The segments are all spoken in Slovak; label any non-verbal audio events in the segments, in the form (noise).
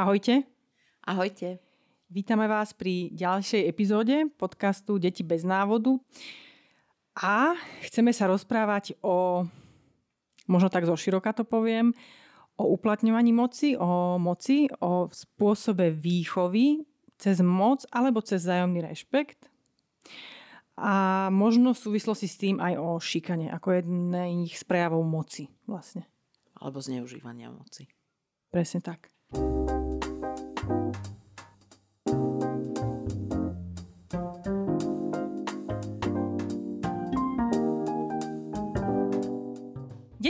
Ahojte. Ahojte. Vítame vás pri ďalšej epizóde podcastu Deti bez návodu. A chceme sa rozprávať o, možno tak zo široka to poviem, o uplatňovaní moci, o moci, o spôsobe výchovy cez moc alebo cez zájomný rešpekt. A možno v súvislosti s tým aj o šikane, ako jedných z prejavov moci vlastne. Alebo zneužívania moci. Presne tak.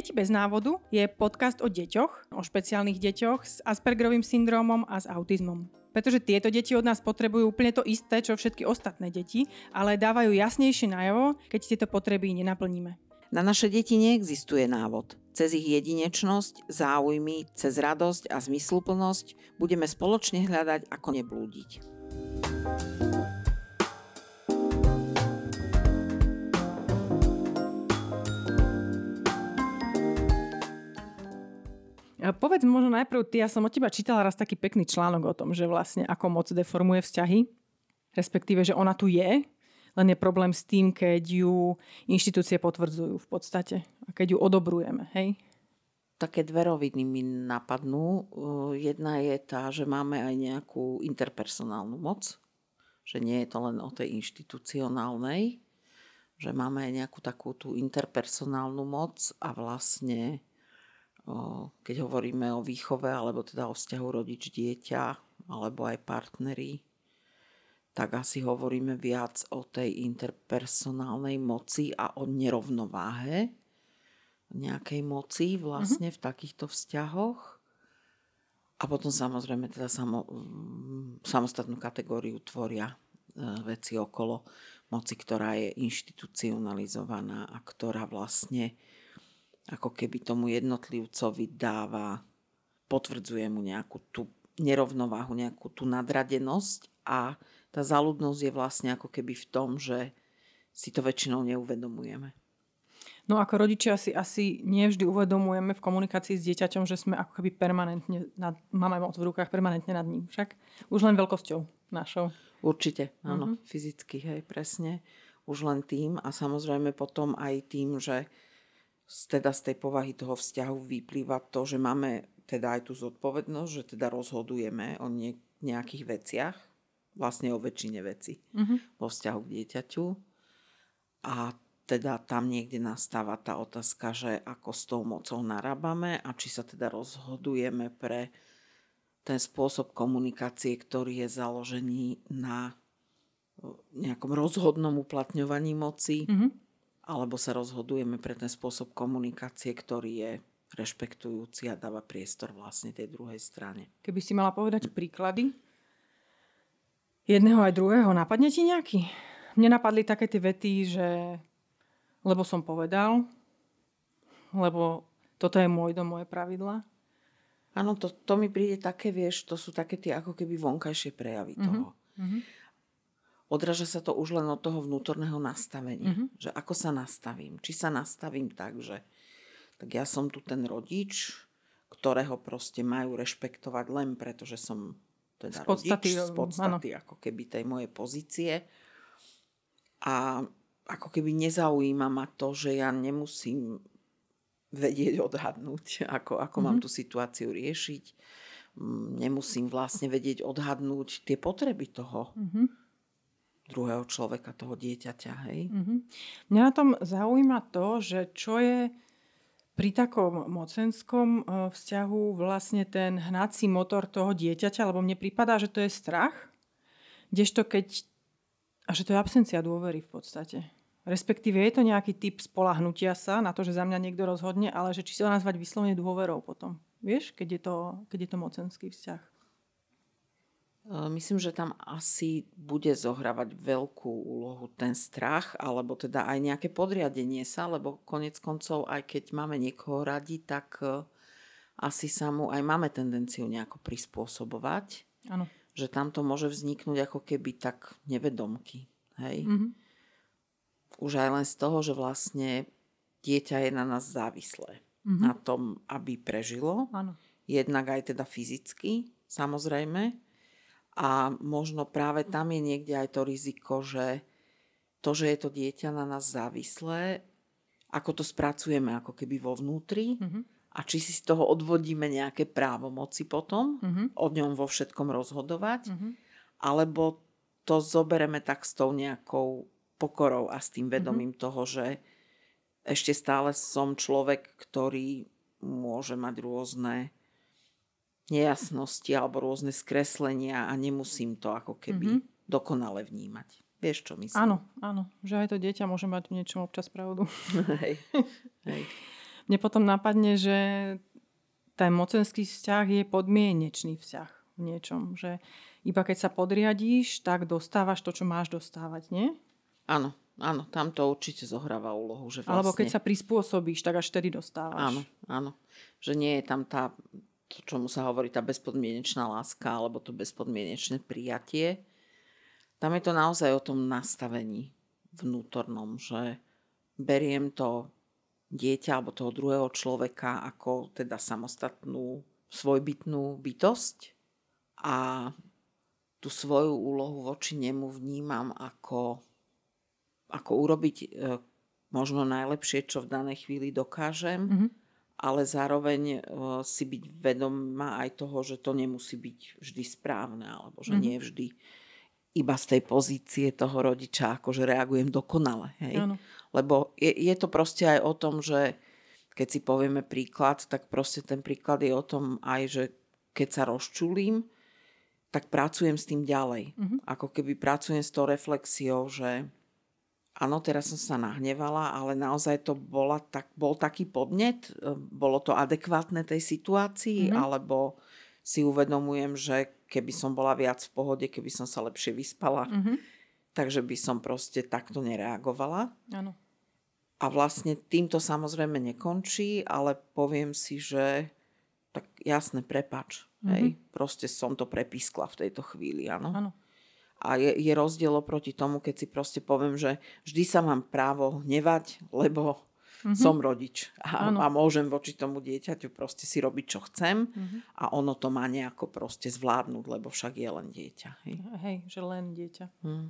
Deti bez návodu je podcast o deťoch, o špeciálnych deťoch s Aspergerovým syndrómom a s autizmom. Pretože tieto deti od nás potrebujú úplne to isté, čo všetky ostatné deti, ale dávajú jasnejšie najavo, keď tieto potreby nenaplníme. Na naše deti neexistuje návod. Cez ich jedinečnosť, záujmy, cez radosť a zmysluplnosť budeme spoločne hľadať, ako neblúdiť. Povedz možno najprv ty, ja som od teba čítala raz taký pekný článok o tom, že vlastne ako moc deformuje vzťahy, respektíve, že ona tu je, len je problém s tým, keď ju inštitúcie potvrdzujú v podstate a keď ju odobrujeme, hej? Také dve roviny mi napadnú. Jedna je tá, že máme aj nejakú interpersonálnu moc, že nie je to len o tej inštitucionálnej, že máme aj nejakú takú tú interpersonálnu moc a vlastne keď hovoríme o výchove alebo teda o vzťahu rodič-dieťa alebo aj partneri, tak asi hovoríme viac o tej interpersonálnej moci a o nerovnováhe nejakej moci vlastne mm-hmm. v takýchto vzťahoch. A potom samozrejme teda samo, samostatnú kategóriu tvoria e, veci okolo moci, ktorá je inštitucionalizovaná a ktorá vlastne ako keby tomu jednotlivcovi dáva, potvrdzuje mu nejakú tú nerovnováhu, nejakú tú nadradenosť a tá záľudnosť je vlastne ako keby v tom, že si to väčšinou neuvedomujeme. No ako rodičia si asi nevždy uvedomujeme v komunikácii s dieťaťom, že sme ako keby permanentne, nad, máme moc v rukách permanentne nad ním. Však už len veľkosťou našou. Určite, áno, uh-huh. fyzicky, hej, presne. Už len tým a samozrejme potom aj tým, že teda z tej povahy toho vzťahu vyplýva to, že máme teda aj tú zodpovednosť, že teda rozhodujeme o nie, nejakých veciach, vlastne o väčšine veci mm-hmm. vo vzťahu k dieťaťu. A teda tam niekde nastáva tá otázka, že ako s tou mocou narábame a či sa teda rozhodujeme pre ten spôsob komunikácie, ktorý je založený na nejakom rozhodnom uplatňovaní moci, mm-hmm alebo sa rozhodujeme pre ten spôsob komunikácie, ktorý je rešpektujúci a dáva priestor vlastne tej druhej strane. Keby si mala povedať príklady jedného aj druhého, napadne ti nejaký? Mne napadli také tie vety, že lebo som povedal, lebo toto je môj dom, moje pravidla. Áno, to, to mi príde také, vieš, to sú také tie ako keby vonkajšie prejavy mm-hmm. toho. Mm-hmm odráža sa to už len od toho vnútorného nastavenia. Mm-hmm. Že ako sa nastavím. Či sa nastavím tak, že tak ja som tu ten rodič, ktorého proste majú rešpektovať len preto, že som teda z podstaty, rodič, z podstaty ako keby tej mojej pozície. A ako keby nezaujíma ma to, že ja nemusím vedieť odhadnúť, ako, ako mm-hmm. mám tú situáciu riešiť. Mm, nemusím vlastne vedieť odhadnúť tie potreby toho. Mm-hmm druhého človeka, toho dieťaťa. Hej? Mm-hmm. Mňa na tom zaujíma to, že čo je pri takom mocenskom e, vzťahu vlastne ten hnací motor toho dieťaťa, lebo mne prípada, že to je strach, kdežto keď... A že to je absencia dôvery v podstate. Respektíve je to nejaký typ spolahnutia sa na to, že za mňa niekto rozhodne, ale že či sa nazvať vyslovene dôverou potom. Vieš, keď je to, keď je to mocenský vzťah. Myslím, že tam asi bude zohrávať veľkú úlohu ten strach, alebo teda aj nejaké podriadenie sa, lebo konec koncov, aj keď máme niekoho radi, tak e, asi sa mu aj máme tendenciu nejako prispôsobovať. Ano. Že tam to môže vzniknúť ako keby tak nevedomky. Hej? Mm-hmm. Už aj len z toho, že vlastne dieťa je na nás závislé. Mm-hmm. Na tom, aby prežilo. Ano. Jednak aj teda fyzicky, samozrejme. A možno práve tam je niekde aj to riziko, že to, že je to dieťa na nás závislé, ako to spracujeme ako keby vo vnútri mm-hmm. a či si z toho odvodíme nejaké právomoci potom, mm-hmm. o ňom vo všetkom rozhodovať, mm-hmm. alebo to zobereme tak s tou nejakou pokorou a s tým mhm. vedomím mm-hmm. toho, že ešte stále som človek, ktorý môže mať rôzne nejasnosti alebo rôzne skreslenia a nemusím to ako keby mm-hmm. dokonale vnímať. Vieš, čo myslím? Áno, áno. Že aj to dieťa môže mať v niečom občas pravdu. (laughs) Hej. Hej. Mne potom napadne, že ten mocenský vzťah je podmienečný vzťah v niečom. Že iba keď sa podriadíš, tak dostávaš to, čo máš dostávať, nie? Áno, áno. Tam to určite zohráva úlohu. Že vlastne... Alebo keď sa prispôsobíš, tak až vtedy dostávaš. Áno, áno. Že nie je tam tá, to, čomu sa hovorí, tá bezpodmienečná láska alebo to bezpodmienečné prijatie tam je to naozaj o tom nastavení vnútornom, že beriem to dieťa alebo toho druhého človeka ako teda samostatnú svojbytnú bytosť a tú svoju úlohu voči nemu vnímam ako, ako urobiť e, možno najlepšie, čo v danej chvíli dokážem, mm-hmm. Ale zároveň e, si byť vedomá aj toho, že to nemusí byť vždy správne, alebo že mm-hmm. nie vždy iba z tej pozície toho rodiča, akože reagujem dokonale. Hej? Ano. Lebo je, je to proste aj o tom, že keď si povieme príklad, tak proste ten príklad je o tom aj, že keď sa rozčulím, tak pracujem s tým ďalej. Uh-huh. Ako keby pracujem s tou reflexiou, že áno, teraz som sa nahnevala, ale naozaj to bola tak, bol taký podnet, e, bolo to adekvátne tej situácii, uh-huh. alebo si uvedomujem, že keby som bola viac v pohode, keby som sa lepšie vyspala. Mm-hmm. Takže by som proste takto nereagovala. Áno. A vlastne týmto samozrejme nekončí, ale poviem si, že tak jasne, prepač. Mm-hmm. Hej, proste som to prepískla v tejto chvíli, áno. áno. A je, je rozdiel oproti tomu, keď si proste poviem, že vždy sa mám právo hnevať, lebo Mm-hmm. Som rodič a, a môžem voči tomu dieťaťu proste si robiť, čo chcem mm-hmm. a ono to má nejako proste zvládnuť, lebo však je len dieťa. Hej, hej že len dieťa. Mm.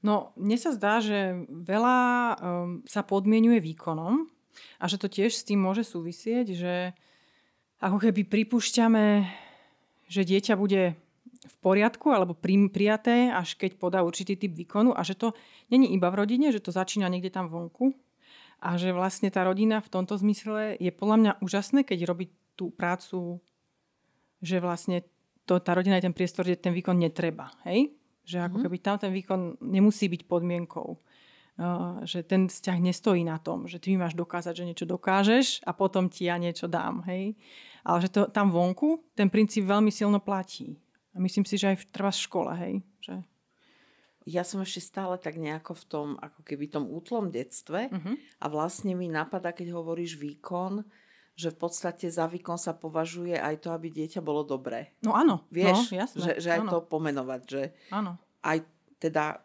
No, mne sa zdá, že veľa um, sa podmienuje výkonom a že to tiež s tým môže súvisieť, že ako keby pripúšťame, že dieťa bude v poriadku alebo prijaté, až keď podá určitý typ výkonu a že to není iba v rodine, že to začína niekde tam vonku a že vlastne tá rodina v tomto zmysle je podľa mňa úžasné, keď robí tú prácu, že vlastne to, tá rodina je ten priestor, kde ten výkon netreba. Hej? Že ako mm-hmm. keby tam ten výkon nemusí byť podmienkou. Uh, že ten vzťah nestojí na tom, že ty mi máš dokázať, že niečo dokážeš a potom ti ja niečo dám. Hej? Ale že to tam vonku ten princíp veľmi silno platí. A myslím si, že aj v, trvá škole. Hej? Že ja som ešte stále tak nejako v tom, ako keby tom útlom detstve uh-huh. a vlastne mi napadá, keď hovoríš výkon, že v podstate za výkon sa považuje aj to, aby dieťa bolo dobré. No áno. Vieš, no, jasné, že, že aj áno. to pomenovať, že áno. aj teda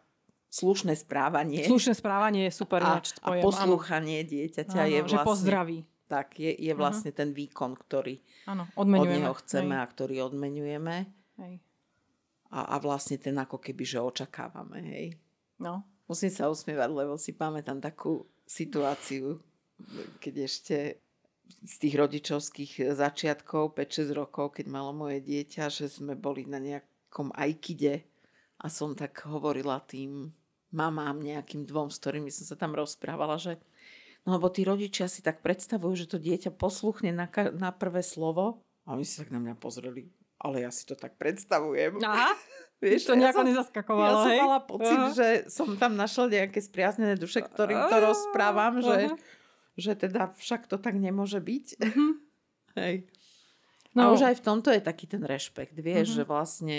slušné správanie. Slušné správanie je super. A, a poslúchanie áno. dieťaťa áno, je vlastne... Že pozdraví. Tak, je, je vlastne uh-huh. ten výkon, ktorý áno, od neho chceme hej. a ktorý odmenujeme. Hej a, a vlastne ten ako keby, že očakávame, hej. No. Musím sa usmievať, lebo si pamätám takú situáciu, keď ešte z tých rodičovských začiatkov, 5-6 rokov, keď malo moje dieťa, že sme boli na nejakom ajkide a som tak hovorila tým mamám nejakým dvom, s ktorými som sa tam rozprávala, že no lebo tí rodičia si tak predstavujú, že to dieťa posluchne na, na prvé slovo a oni si tak na mňa pozreli, ale ja si to tak predstavujem. Aha. (laughs) Vieš, to nejako ja nezaskakovalo, Ja hej? som mala pocit, uh-huh. že som tam našla nejaké spriaznené duše, ktorým to rozprávam, že, že teda však to tak nemôže byť. Uh-huh. (laughs) hej. No. A už aj v tomto je taký ten rešpekt, vieš, uh-huh. že vlastne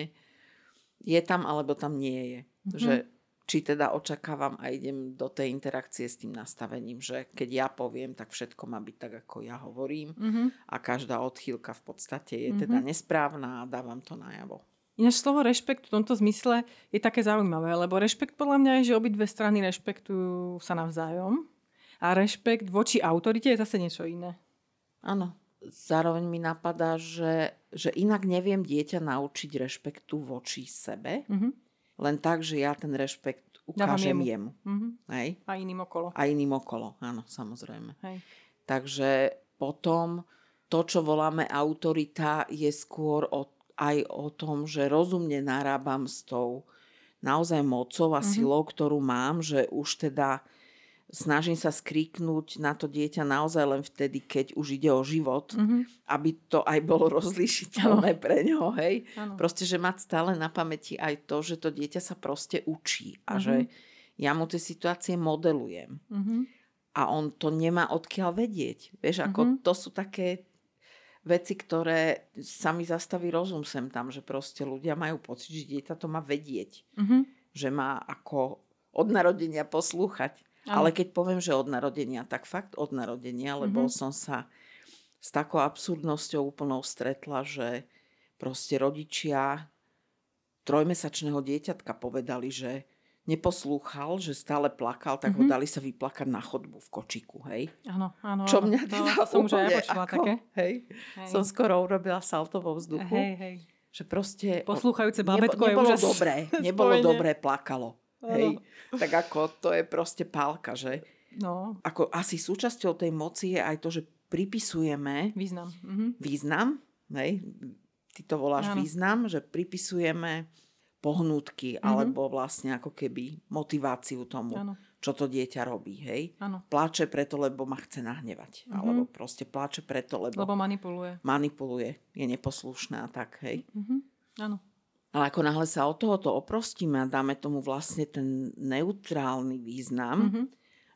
je tam alebo tam nie je. Uh-huh. Že či teda očakávam a idem do tej interakcie s tým nastavením, že keď ja poviem, tak všetko má byť tak, ako ja hovorím mm-hmm. a každá odchýlka v podstate je mm-hmm. teda nesprávna a dávam to najavo. Ináč slovo rešpekt v tomto zmysle je také zaujímavé, lebo rešpekt podľa mňa je, že obidve strany rešpektujú sa navzájom a rešpekt voči autorite je zase niečo iné. Áno. zároveň mi napadá, že, že inak neviem dieťa naučiť rešpektu voči sebe, Mhm. Len tak, že ja ten rešpekt ukážem jemu. jemu. Mhm. Hej? A iným okolo. A iným okolo, áno, samozrejme. Hej. Takže potom to, čo voláme autorita, je skôr o, aj o tom, že rozumne narábam s tou naozaj mocou a Mhm. silou, ktorú mám, že už teda snažím sa skríknuť na to dieťa naozaj len vtedy, keď už ide o život, Mhm. aby to aj bolo (laughs) rozlišiteľné pre ňo, hej. Áno. Proste, že mať stále na pamäti aj to, že to dieťa sa proste učí a Mhm. že ja mu tie situácie modelujem Mhm. a on to nemá odkiaľ vedieť. Vieš, ako Mhm. to sú také veci, ktoré sa mi zastaví rozum sem tam, že proste ľudia majú pocit, že dieťa to má vedieť. Mhm. Že má ako od narodenia poslúchať. Ale keď poviem, že od narodenia, tak fakt od narodenia, lebo Mhm. som sa s takou absurdnosťou úplnou stretla, že proste rodičia trojmesačného dieťatka povedali, že neposlúchal, že stále plakal, tak ho Mhm. dali sa vyplakať na chodbu v kočiku, hej. Áno, áno. Čo mňa teda to som už aj ja počula ako, také. Hej, Hej. som skoro urobila salto vo vzduchu. Hej, hej. Že proste... Poslúchajúce nebo, babetko je nebolo úžas. dobré, (laughs) nebolo dobré, plakalo. Hej. Tak ako to je proste pálka, že No, ako asi súčasťou tej moci je aj to, že pripisujeme význam. Mhm. význam, hej, ty to voláš Áno. význam, že pripisujeme pohnutky Mhm. alebo vlastne ako keby motiváciu tomu, Áno, čo to dieťa robí, hej. áno. Pláče preto, lebo ma chce nahnevať. Mhm. Alebo proste pláče preto, lebo, Lebo manipuluje. manipuluje, je neposlušná a tak, hej. Mhm. Áno. Ale ako náhle sa od tohoto oprostíme a dáme tomu vlastne ten neutrálny význam, Mhm.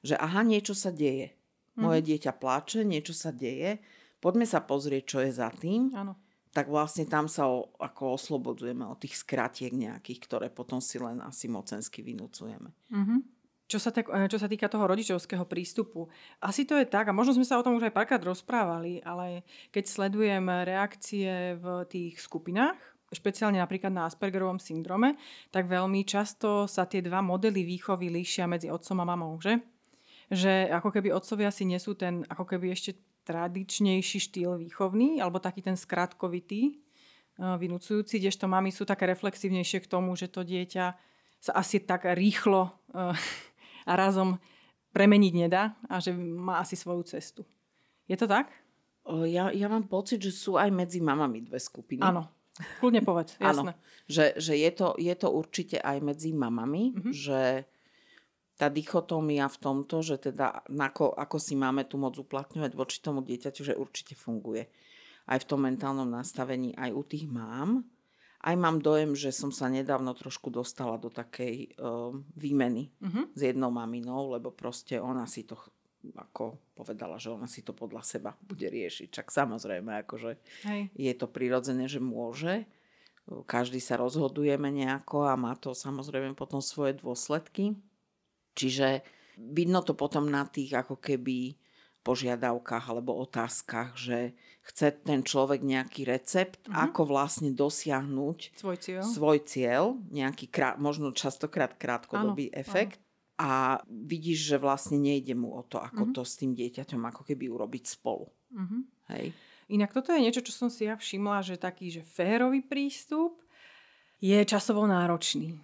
že aha, niečo sa deje. Moje Mhm. dieťa pláče, niečo sa deje, poďme sa pozrieť, čo je za tým. Áno. Tak vlastne tam sa o, ako oslobodzujeme od tých skratiek nejakých, ktoré potom si len asi mocensky vynúcujeme. Mhm. Čo sa, tak, eh, čo sa týka toho rodičovského prístupu, asi to je tak, a možno sme sa o tom už aj párkrát rozprávali, ale keď sledujem reakcie v tých skupinách, špeciálne napríklad na Aspergerovom syndrome, tak veľmi často sa tie dva modely výchovy líšia medzi otcom a mamou, že? Že ako keby otcovia si nesú ten ako keby ešte tradičnejší štýl výchovný, alebo taký ten skratkovitý, eh, vynúcujúci, kdežto mami sú také reflexívnejšie k tomu, že to dieťa sa asi tak rýchlo eh, a razom premeniť nedá a že má asi svoju cestu. Je to tak? Ja, ja mám pocit, že sú aj medzi mamami dve skupiny. Áno. Kľudne povedz, Áno, jasné. že, že je, to, je to určite aj medzi mamami, Mhm. že tá dichotómia v tomto, že teda ako, ako si máme tu moc uplatňovať voči tomu dieťaťu, že určite funguje. Aj v tom mentálnom nastavení, aj u tých mám. Aj mám dojem, že som sa nedávno trošku dostala do takej uh, výmeny Mhm. s jednou maminou, lebo proste ona si to ako povedala, že ona si to podľa seba bude riešiť. Čak samozrejme, akože Hej. je to prirodzené, že môže. Každý sa rozhodujeme nejako a má to samozrejme potom svoje dôsledky. Čiže vidno to potom na tých ako keby požiadavkách alebo otázkach, že chce ten človek nejaký recept, Mhm. ako vlastne dosiahnuť Svoj cieľ. svoj cieľ, nejaký krát, možno častokrát krátkodobý Áno, efekt a vidíš, že vlastne nejde mu o to, ako Mhm. to s tým dieťaťom ako keby urobiť spolu. Mhm. Hej. Inak toto je niečo, čo som si ja všimla, že taký, že férový prístup je časovo náročný.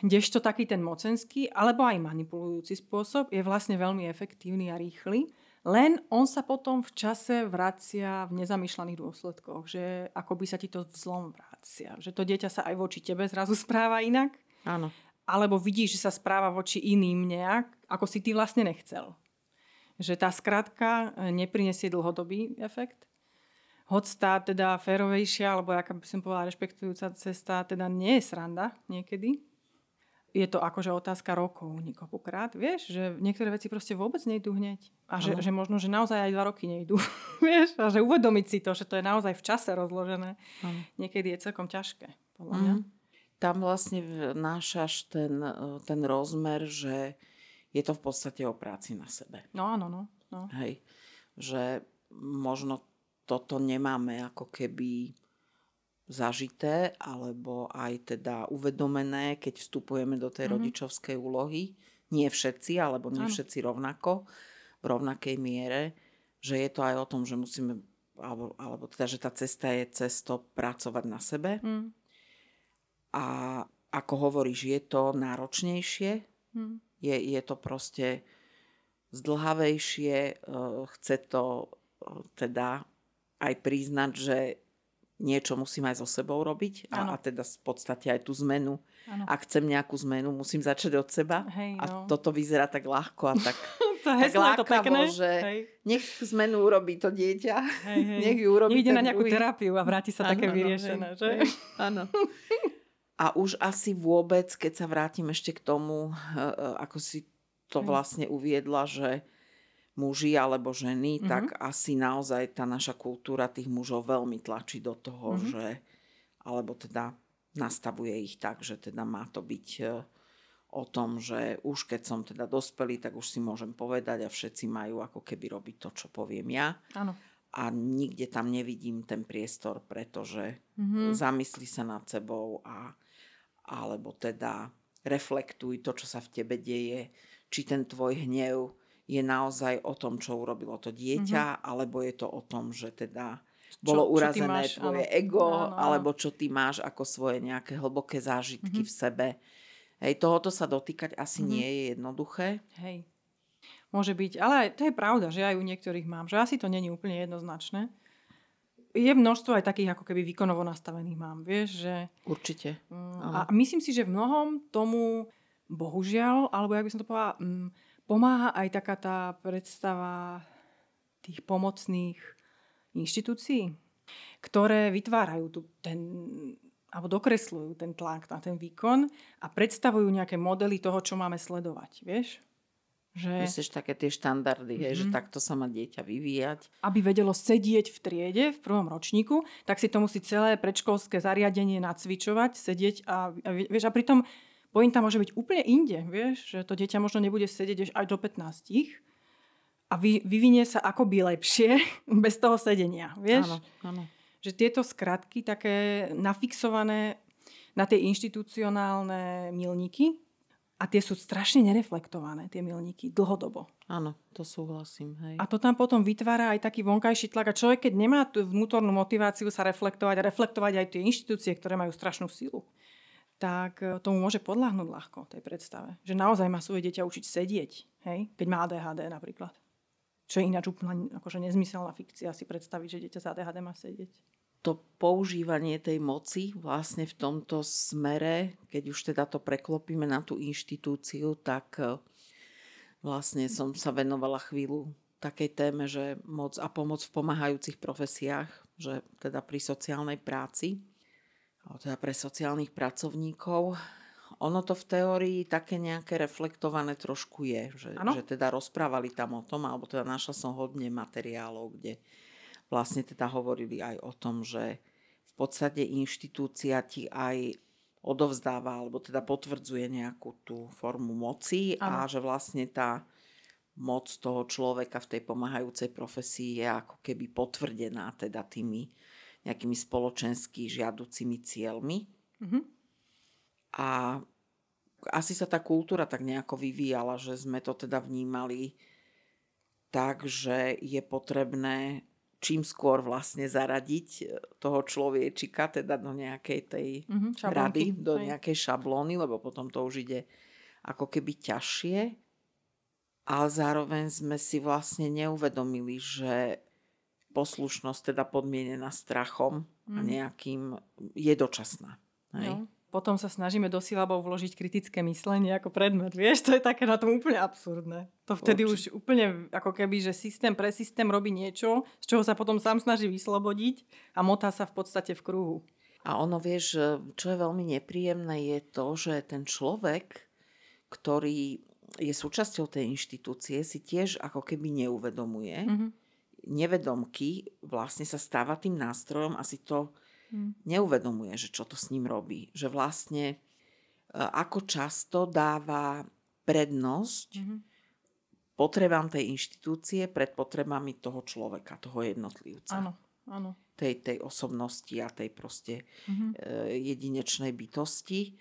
Kdežto taký ten mocenský, alebo aj manipulujúci spôsob je vlastne veľmi efektívny a rýchly, len on sa potom v čase vracia v nezamýšľaných dôsledkoch, že ako by sa ti to vzlom vracia. Že to dieťa sa aj voči tebe zrazu správa inak, Áno. Alebo vidíš, že sa správa voči iným nejak, ako si ty vlastne nechcel. Že tá skratka e, neprinesie dlhodobý efekt. Hoď tá teda férovejšia, alebo aká by som povedala rešpektujúca cesta, teda nie je sranda niekedy. Je to akože otázka rokov niekoľkokrát. Vieš, že niektoré veci proste vôbec nejdú hneď. A že, že možno, že naozaj aj dva roky nejdú. (laughs) vieš, a že uvedomiť si to, že to je naozaj v čase rozložené. Áno. Niekedy je celkom ťažké, podľa mňa. Mhm. Tam vlastne vnášaš ten, e, ten rozmer, že je to v podstate o práci na sebe. No áno, no. no. Hej. Že možno toto nemáme ako keby zažité, alebo aj teda uvedomené, keď vstupujeme do tej Mhm. rodičovskej úlohy. Nie všetci, alebo nie Áno. všetci rovnako, v rovnakej miere, že je to aj o tom, že musíme alebo, alebo teda, že tá cesta je cesto pracovať na sebe. Mm. A ako hovoríš, je to náročnejšie, Mm. je, je to proste zdlhavejšie, eh, chce to eh, teda aj priznať, že niečo musím aj so sebou robiť a, a teda v podstate aj tú zmenu. Áno. Ak chcem nejakú zmenu, musím začať od seba. Hej, A no. toto vyzerá tak ľahko a tak (laughs) to heslo je to lákavo, pekné. že- Hej, nech zmenu urobí to dieťa. hej, hej. Nech ju urobí ide na nejakú druhý. terapiu a vráti sa také Áno, áno, vyriešené. Áno. (laughs) A už asi vôbec, keď sa vrátim ešte k tomu, eh, eh, ako si to vlastne uviedla, že muži alebo ženy, Mhm. tak asi naozaj tá naša kultúra tých mužov veľmi tlačí do toho, Mhm. že alebo teda nastavuje ich tak, že teda má to byť eh, o tom, že už keď som teda dospelý, tak už si môžem povedať a všetci majú ako keby robiť to, čo poviem ja Áno. a nikde tam nevidím ten priestor, pretože Mhm. zamysli sa nad sebou a alebo teda reflektuj to, čo sa v tebe deje, či ten tvoj hnev je naozaj o tom, čo urobilo to dieťa, alebo je to o tom, že teda bolo čo urazené máš, tvoje áno. ego, Áno, áno. alebo čo ty máš ako svoje nejaké hlboké zážitky Mhm. v sebe. Hej, tohoto sa dotýkať asi Mhm. nie je jednoduché. Hej. Môže byť, ale to je pravda, že aj u niektorých mám, že asi to není úplne jednoznačné. Je množstvo aj takých ako keby výkonovo nastavených mám, vieš, že... Určite. Mm, Áno. a myslím si, že v mnohom tomu, bohužiaľ, alebo jak by som to povedala, mm, pomáha aj taká tá predstava tých pomocných inštitúcií, ktoré vytvárajú tu ten, alebo dokresľujú ten tlak na ten výkon a predstavujú nejaké modely toho, čo máme sledovať, vieš? Že Myslíš také tie štandardy, hej, že Mhm. takto sa má dieťa vyvíjať. aby vedelo sedieť v triede v prvom ročníku, tak si to musí celé predškolské zariadenie nacvičovať, sedieť a, a vie- vieš, a pritom pointa môže byť úplne inde, vieš, že to dieťa možno nebude sedieť až- až do 15 a vy, vyvinie sa akoby lepšie (laughs) bez toho sedenia, vieš. Áno, áno. Že tieto skratky také nafixované na tie inštitucionálne milníky a tie sú strašne nereflektované, tie milníky, dlhodobo. Áno, to súhlasím. Hej. A to tam potom vytvára aj taký vonkajší tlak. A človek, keď nemá tú vnútornú motiváciu sa reflektovať a reflektovať aj tie inštitúcie, ktoré majú strašnú silu, tak e, tomu môže podľahnúť ľahko tej predstave. Že naozaj má svoje dieťa učiť sedieť, hej? keď má ADHD napríklad. Čo je ináč úplne akože nezmyselná fikcia si predstaviť, že dieťa z ADHD má sedieť. To používanie tej moci vlastne v tomto smere, keď už teda to preklopíme na tú inštitúciu, tak eh, vlastne som sa venovala chvíľu takej téme, že moc a pomoc v pomáhajúcich profesiách, že teda pri sociálnej práci, teda pre sociálnych pracovníkov, ono to v teórii také nejaké reflektované trošku je, že, že teda rozprávali tam o tom, alebo teda našla som hodne materiálov, kde vlastne teda hovorili aj o tom, že v podstate inštitúcia ti aj odovzdáva, alebo teda potvrdzuje nejakú tú formu moci a Áno. že vlastne tá moc toho človeka v tej pomáhajúcej profesii je ako keby potvrdená teda tými nejakými spoločensky žiaducimi cieľmi. Mhm. A asi sa tá kultúra tak nejako vyvíjala, že sme to teda vnímali tak, že je potrebné čím skôr vlastne zaradiť e, toho človečika teda do nejakej tej Mhm, šablónky, rady, do hej. nejakej šablóny, lebo potom to už ide ako keby ťažšie. Ale zároveň sme si vlastne neuvedomili, že poslušnosť teda podmienená strachom a Mhm. nejakým je dočasná. Hej? No. Potom sa snažíme do sílabov vložiť kritické myslenie ako predmet. Vieš, to je také na tom úplne absurdné. To vtedy Určite. už úplne ako keby, že systém pre systém robí niečo, z čoho sa potom sám snaží vyslobodiť a motá sa v podstate v kruhu. A ono, vieš, čo je veľmi nepríjemné, je to, že ten človek, ktorý je súčasťou tej inštitúcie, si tiež ako keby neuvedomuje. Mhm. Nevedomky vlastne sa stáva tým nástrojom a si to Mhm. neuvedomuje, že čo to s ním robí. Že vlastne e, ako často dáva prednosť Mhm. potrebám tej inštitúcie pred potrebami toho človeka, toho jednotlivca. Áno, áno. Tej, tej osobnosti a tej proste Mhm. e, jedinečnej bytosti.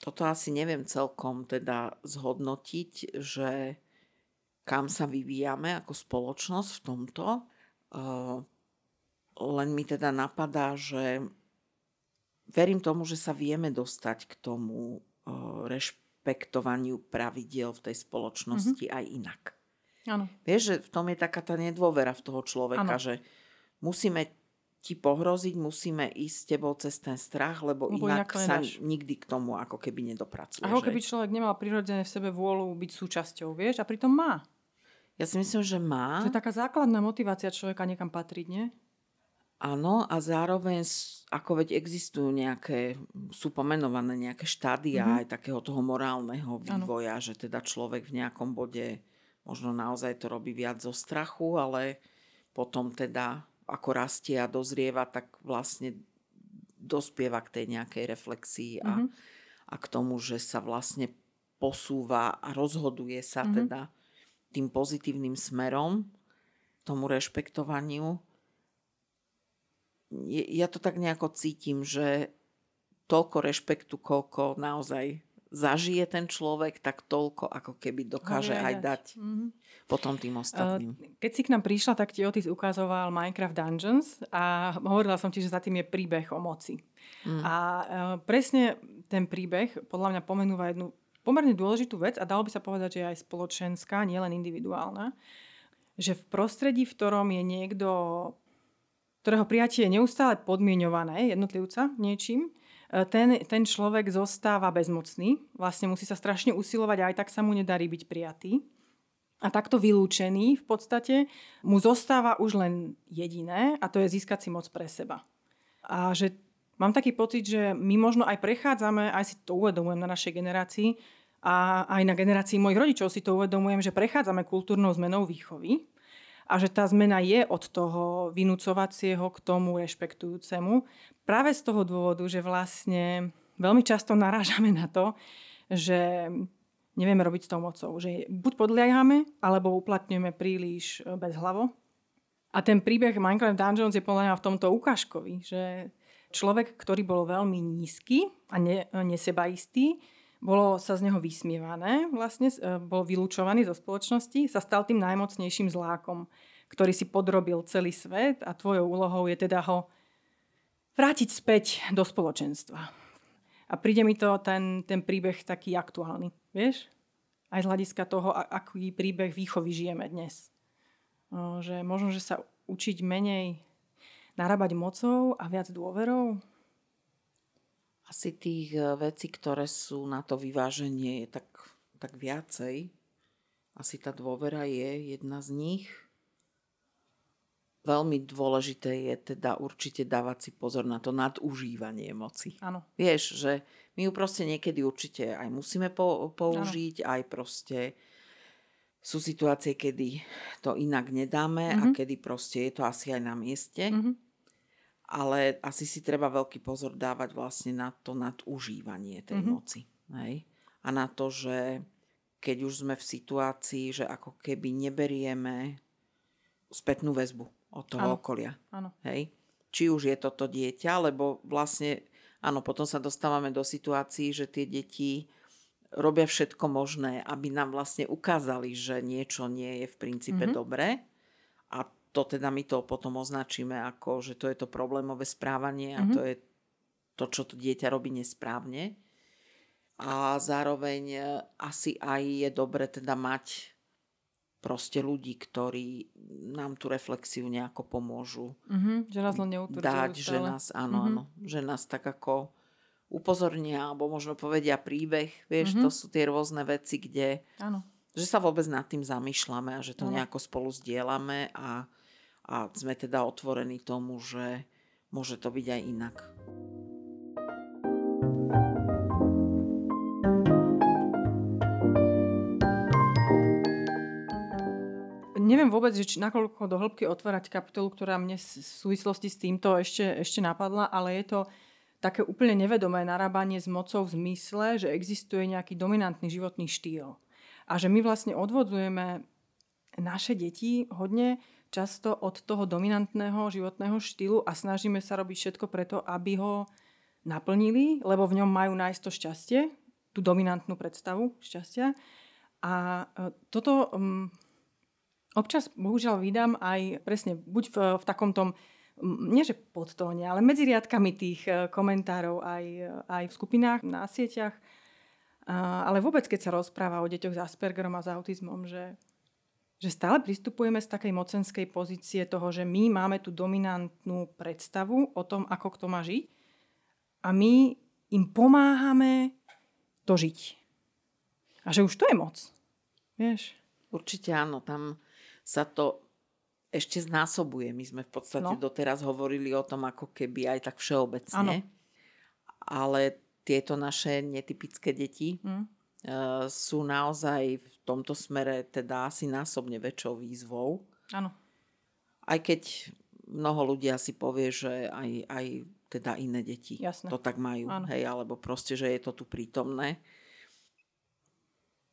Toto asi neviem celkom teda zhodnotiť, že kam sa vyvíjame ako spoločnosť v tomto, len mi teda napadá, že verím tomu, že sa vieme dostať k tomu rešpektovaniu pravidiel v tej spoločnosti mm-hmm. aj inak. Áno. Vieš, že v tom je taká tá nedôvera v toho človeka, ano. že musíme ti pohroziť, musíme ísť s tebou cez ten strach, lebo, lebo inak, inak sa nikdy k tomu ako keby nedopracuje. Ako keby človek nemal prirodzené v sebe vôľu byť súčasťou, vieš, a pritom má. Ja si myslím, že má. To je taká základná motivácia človeka niekam patriť, nie? Áno, a zároveň, ako veď existujú nejaké, sú pomenované nejaké štádia mm-hmm. aj takého toho morálneho vývoja, ano. že teda človek v nejakom bode možno naozaj to robí viac zo strachu, ale potom teda ako rastie a dozrieva, tak vlastne dospieva k tej nejakej reflexii a, mm-hmm. a k tomu, že sa vlastne posúva a rozhoduje sa mm-hmm. teda tým pozitívnym smerom, tomu rešpektovaniu ja to tak nejako cítim, že toľko rešpektu, koľko naozaj zažije ten človek, tak toľko ako keby dokáže aj dať mm-hmm. potom tým ostatným. Keď si k nám prišla, tak ti Otis ukazoval Minecraft Dungeons a hovorila som ti, že za tým je príbeh o moci. Mm. A presne ten príbeh podľa mňa pomenúva jednu pomerne dôležitú vec a dalo by sa povedať, že je aj spoločenská, nielen individuálna. Že v prostredí, v ktorom je niekto ktorého prijatie je neustále podmienované jednotlivca niečím, e, ten, ten človek zostáva bezmocný, vlastne musí sa strašne usilovať a aj tak sa mu nedarí byť prijatý. A takto vylúčený v podstate mu zostáva už len jediné a to je získať si moc pre seba. A že mám taký pocit, že my možno aj prechádzame, aj si to uvedomujem na našej generácii a aj na generácii mojich rodičov si to uvedomujem, že prechádzame kultúrnou zmenou výchovy a že tá zmena je od toho vynúcovacieho k tomu rešpektujúcemu. Práve z toho dôvodu, že vlastne veľmi často narážame na to, že nevieme robiť s tou mocou. Že buď podliehame, alebo uplatňujeme príliš e, bezhlavo. A ten príbeh Minecraft Dungeons je podľa mňa v tomto ukážkový, že človek, ktorý bol veľmi nízky a ne, nesebaistý, bolo sa z neho vysmievané, vlastne e, bol vylúčovaný zo spoločnosti, sa stal tým najmocnejším zlákom, ktorý si podrobil celý svet a tvojou úlohou je teda ho vrátiť späť do spoločenstva. A príde mi to ten, ten príbeh taký aktuálny, vieš? Aj z hľadiska toho, aký príbeh výchovy žijeme dnes. Že možno, že sa učiť menej narábať mocou a viac dôverou, asi tých e, vecí, ktoré sú na to vyváženie, je tak, tak viacej. Asi tá dôvera je jedna z nich. Veľmi dôležité je teda určite dávať si pozor na to nadužívanie moci. Áno. Vieš, že my ju proste niekedy určite aj musíme po, použiť, ano. aj proste sú situácie, kedy to inak nedáme mm-hmm. a mhm. kedy proste je to asi aj na mieste. Mm-hmm ale asi si treba veľký pozor dávať vlastne na to nadužívanie tej mm-hmm. moci. Hej? A na to, že keď už sme v situácii, že ako keby neberieme spätnú väzbu od toho ano. okolia. Ano. Hej? Či už je toto dieťa, lebo vlastne, áno, potom sa dostávame do situácií, že tie deti robia všetko možné, aby nám vlastne ukázali, že niečo nie je v princípe mm-hmm. dobré. To teda my to potom označíme ako, že to je to problémové správanie a mm-hmm. to je to, čo to dieťa robí nesprávne. A zároveň e, asi aj je dobre teda mať proste ľudí, ktorí nám tú reflexiu nejako pomôžu. Mm-hmm, že nás len Dať, stále. že nás, áno, mm-hmm. áno, že nás tak ako upozornia, alebo možno povedia príbeh, vieš, mm-hmm. to sú tie rôzne veci, kde áno. že sa vôbec nad tým zamýšľame a že to áno. nejako spolu zdieľame a a sme teda otvorení tomu, že môže to byť aj inak. Neviem vôbec, že či, nakoľko do hĺbky otvárať kapitolu, ktorá mne v súvislosti s týmto ešte, ešte napadla, ale je to také úplne nevedomé narábanie s mocou v zmysle, že existuje nejaký dominantný životný štýl. A že my vlastne odvodzujeme naše deti hodne často od toho dominantného životného štýlu a snažíme sa robiť všetko preto, aby ho naplnili, lebo v ňom majú nájsť to šťastie, tú dominantnú predstavu šťastia. A e, toto um, Občas, bohužiaľ, vydám aj presne, buď v, v takom tom, nie že podtóne, ale medzi riadkami tých e, komentárov aj, aj v skupinách, na sieťach, ale vôbec, keď sa rozpráva o deťoch s Aspergerom a s autizmom, že, že stále pristupujeme z takej mocenskej pozície toho, že my máme tú dominantnú predstavu o tom, ako kto má žiť a my im pomáhame to žiť. A že už to je moc. Vieš? Určite áno, tam sa to ešte znásobuje. My sme v podstate no. doteraz hovorili o tom ako keby aj tak všeobecne. Áno. Ale tieto naše netypické deti mm. sú naozaj v tomto smere teda asi násobne väčšou výzvou. Áno. Aj keď mnoho ľudí asi povie, že aj, aj teda iné deti Jasne. to tak majú. Hej, alebo proste, že je to tu prítomné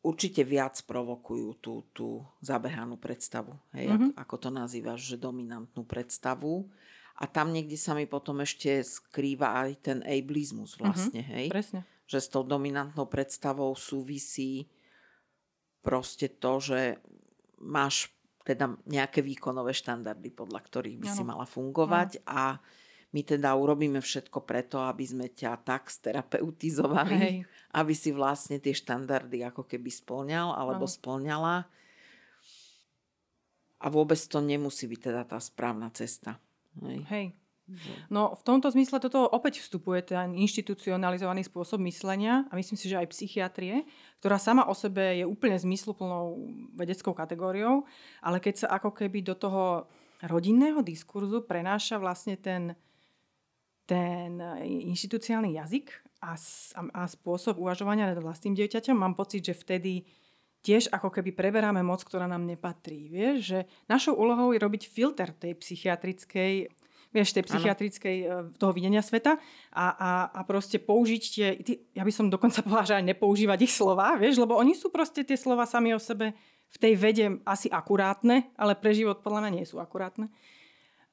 určite viac provokujú tú, tú zabehanú predstavu. Hej, mm-hmm. ako, ako to nazývaš, že dominantnú predstavu. A tam niekde sa mi potom ešte skrýva aj ten ableizmus vlastne. Mm-hmm. Hej? Presne. Že s tou dominantnou predstavou súvisí proste to, že máš teda nejaké výkonové štandardy, podľa ktorých by ano. si mala fungovať ano. a my teda urobíme všetko preto, aby sme ťa tak sterapeutizovali, Hej. aby si vlastne tie štandardy ako keby splňal alebo no. splňala. A vôbec to nemusí byť teda tá správna cesta. Hej. Hej. No v tomto zmysle toto opäť vstupuje ten inštitucionalizovaný spôsob myslenia a myslím si, že aj psychiatrie, ktorá sama o sebe je úplne zmysluplnou vedeckou kategóriou, ale keď sa ako keby do toho rodinného diskurzu prenáša vlastne ten ten inštitúciálny jazyk a, a spôsob uvažovania nad vlastným dieťaťom, mám pocit, že vtedy tiež ako keby preberáme moc, ktorá nám nepatrí. Vieš, že našou úlohou je robiť filter tej psychiatrickej vieš, tej psychiatrickej ano. E, toho videnia sveta a, a, a proste použiť tie, ja by som dokonca (laughs) povedala, že aj nepoužívať ich slova, vieš, lebo oni sú proste tie slova sami o sebe v tej vede asi akurátne, ale pre život podľa mňa nie sú akurátne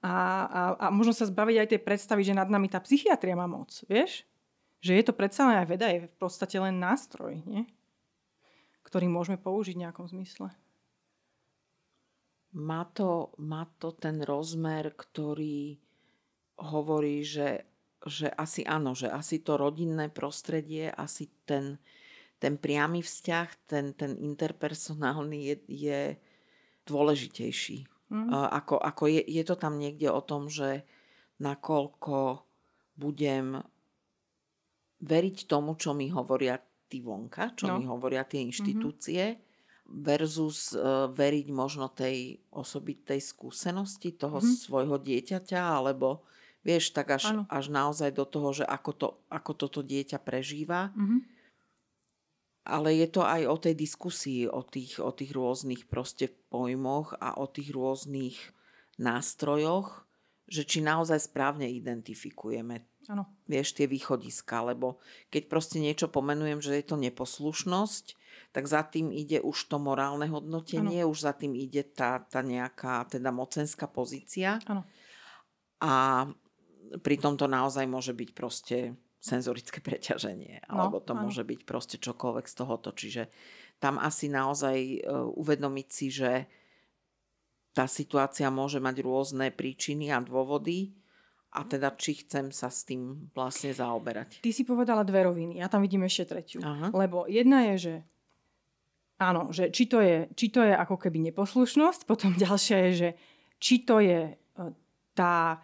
a, a, a možno sa zbaviť aj tej predstavy, že nad nami tá psychiatria má moc, vieš? Že je to predsa len aj veda, je v podstate len nástroj, nie? ktorý môžeme použiť v nejakom zmysle. Má to, má to ten rozmer, ktorý hovorí, že, že asi áno, že asi to rodinné prostredie, asi ten, ten priamy vzťah, ten, ten interpersonálny je, je dôležitejší Mm. Ako, ako je, je to tam niekde o tom, že nakoľko budem veriť tomu, čo mi hovoria tí vonka, čo no. mi hovoria tie mhm. inštitúcie. Versus uh, veriť možno tej osobitej skúsenosti toho mm-hmm. svojho dieťaťa, alebo vieš, tak až, až naozaj do toho, že ako, to, ako toto dieťa prežíva. Mm-hmm ale je to aj o tej diskusii, o tých, o tých rôznych proste pojmoch a o tých rôznych nástrojoch, že či naozaj správne identifikujeme ano. vieš, tie východiska, lebo keď proste niečo pomenujem, že je to neposlušnosť, tak za tým ide už to morálne hodnotenie, ano. už za tým ide tá, tá nejaká teda mocenská pozícia. Ano. A pritom to naozaj môže byť proste senzorické (laughs) preťaženie. No, alebo to áno. môže byť proste čokoľvek z tohoto. Čiže tam asi naozaj uh, uvedomiť si, že tá situácia môže mať rôzne príčiny a dôvody a teda či chcem sa s tým vlastne zaoberať. Ty si povedala dve roviny, ja tam vidím ešte tretiu. Aha. Lebo jedna je, že áno, že či to je, či to je ako keby neposlušnosť, (laughs) potom ďalšia je, že či to je uh, tá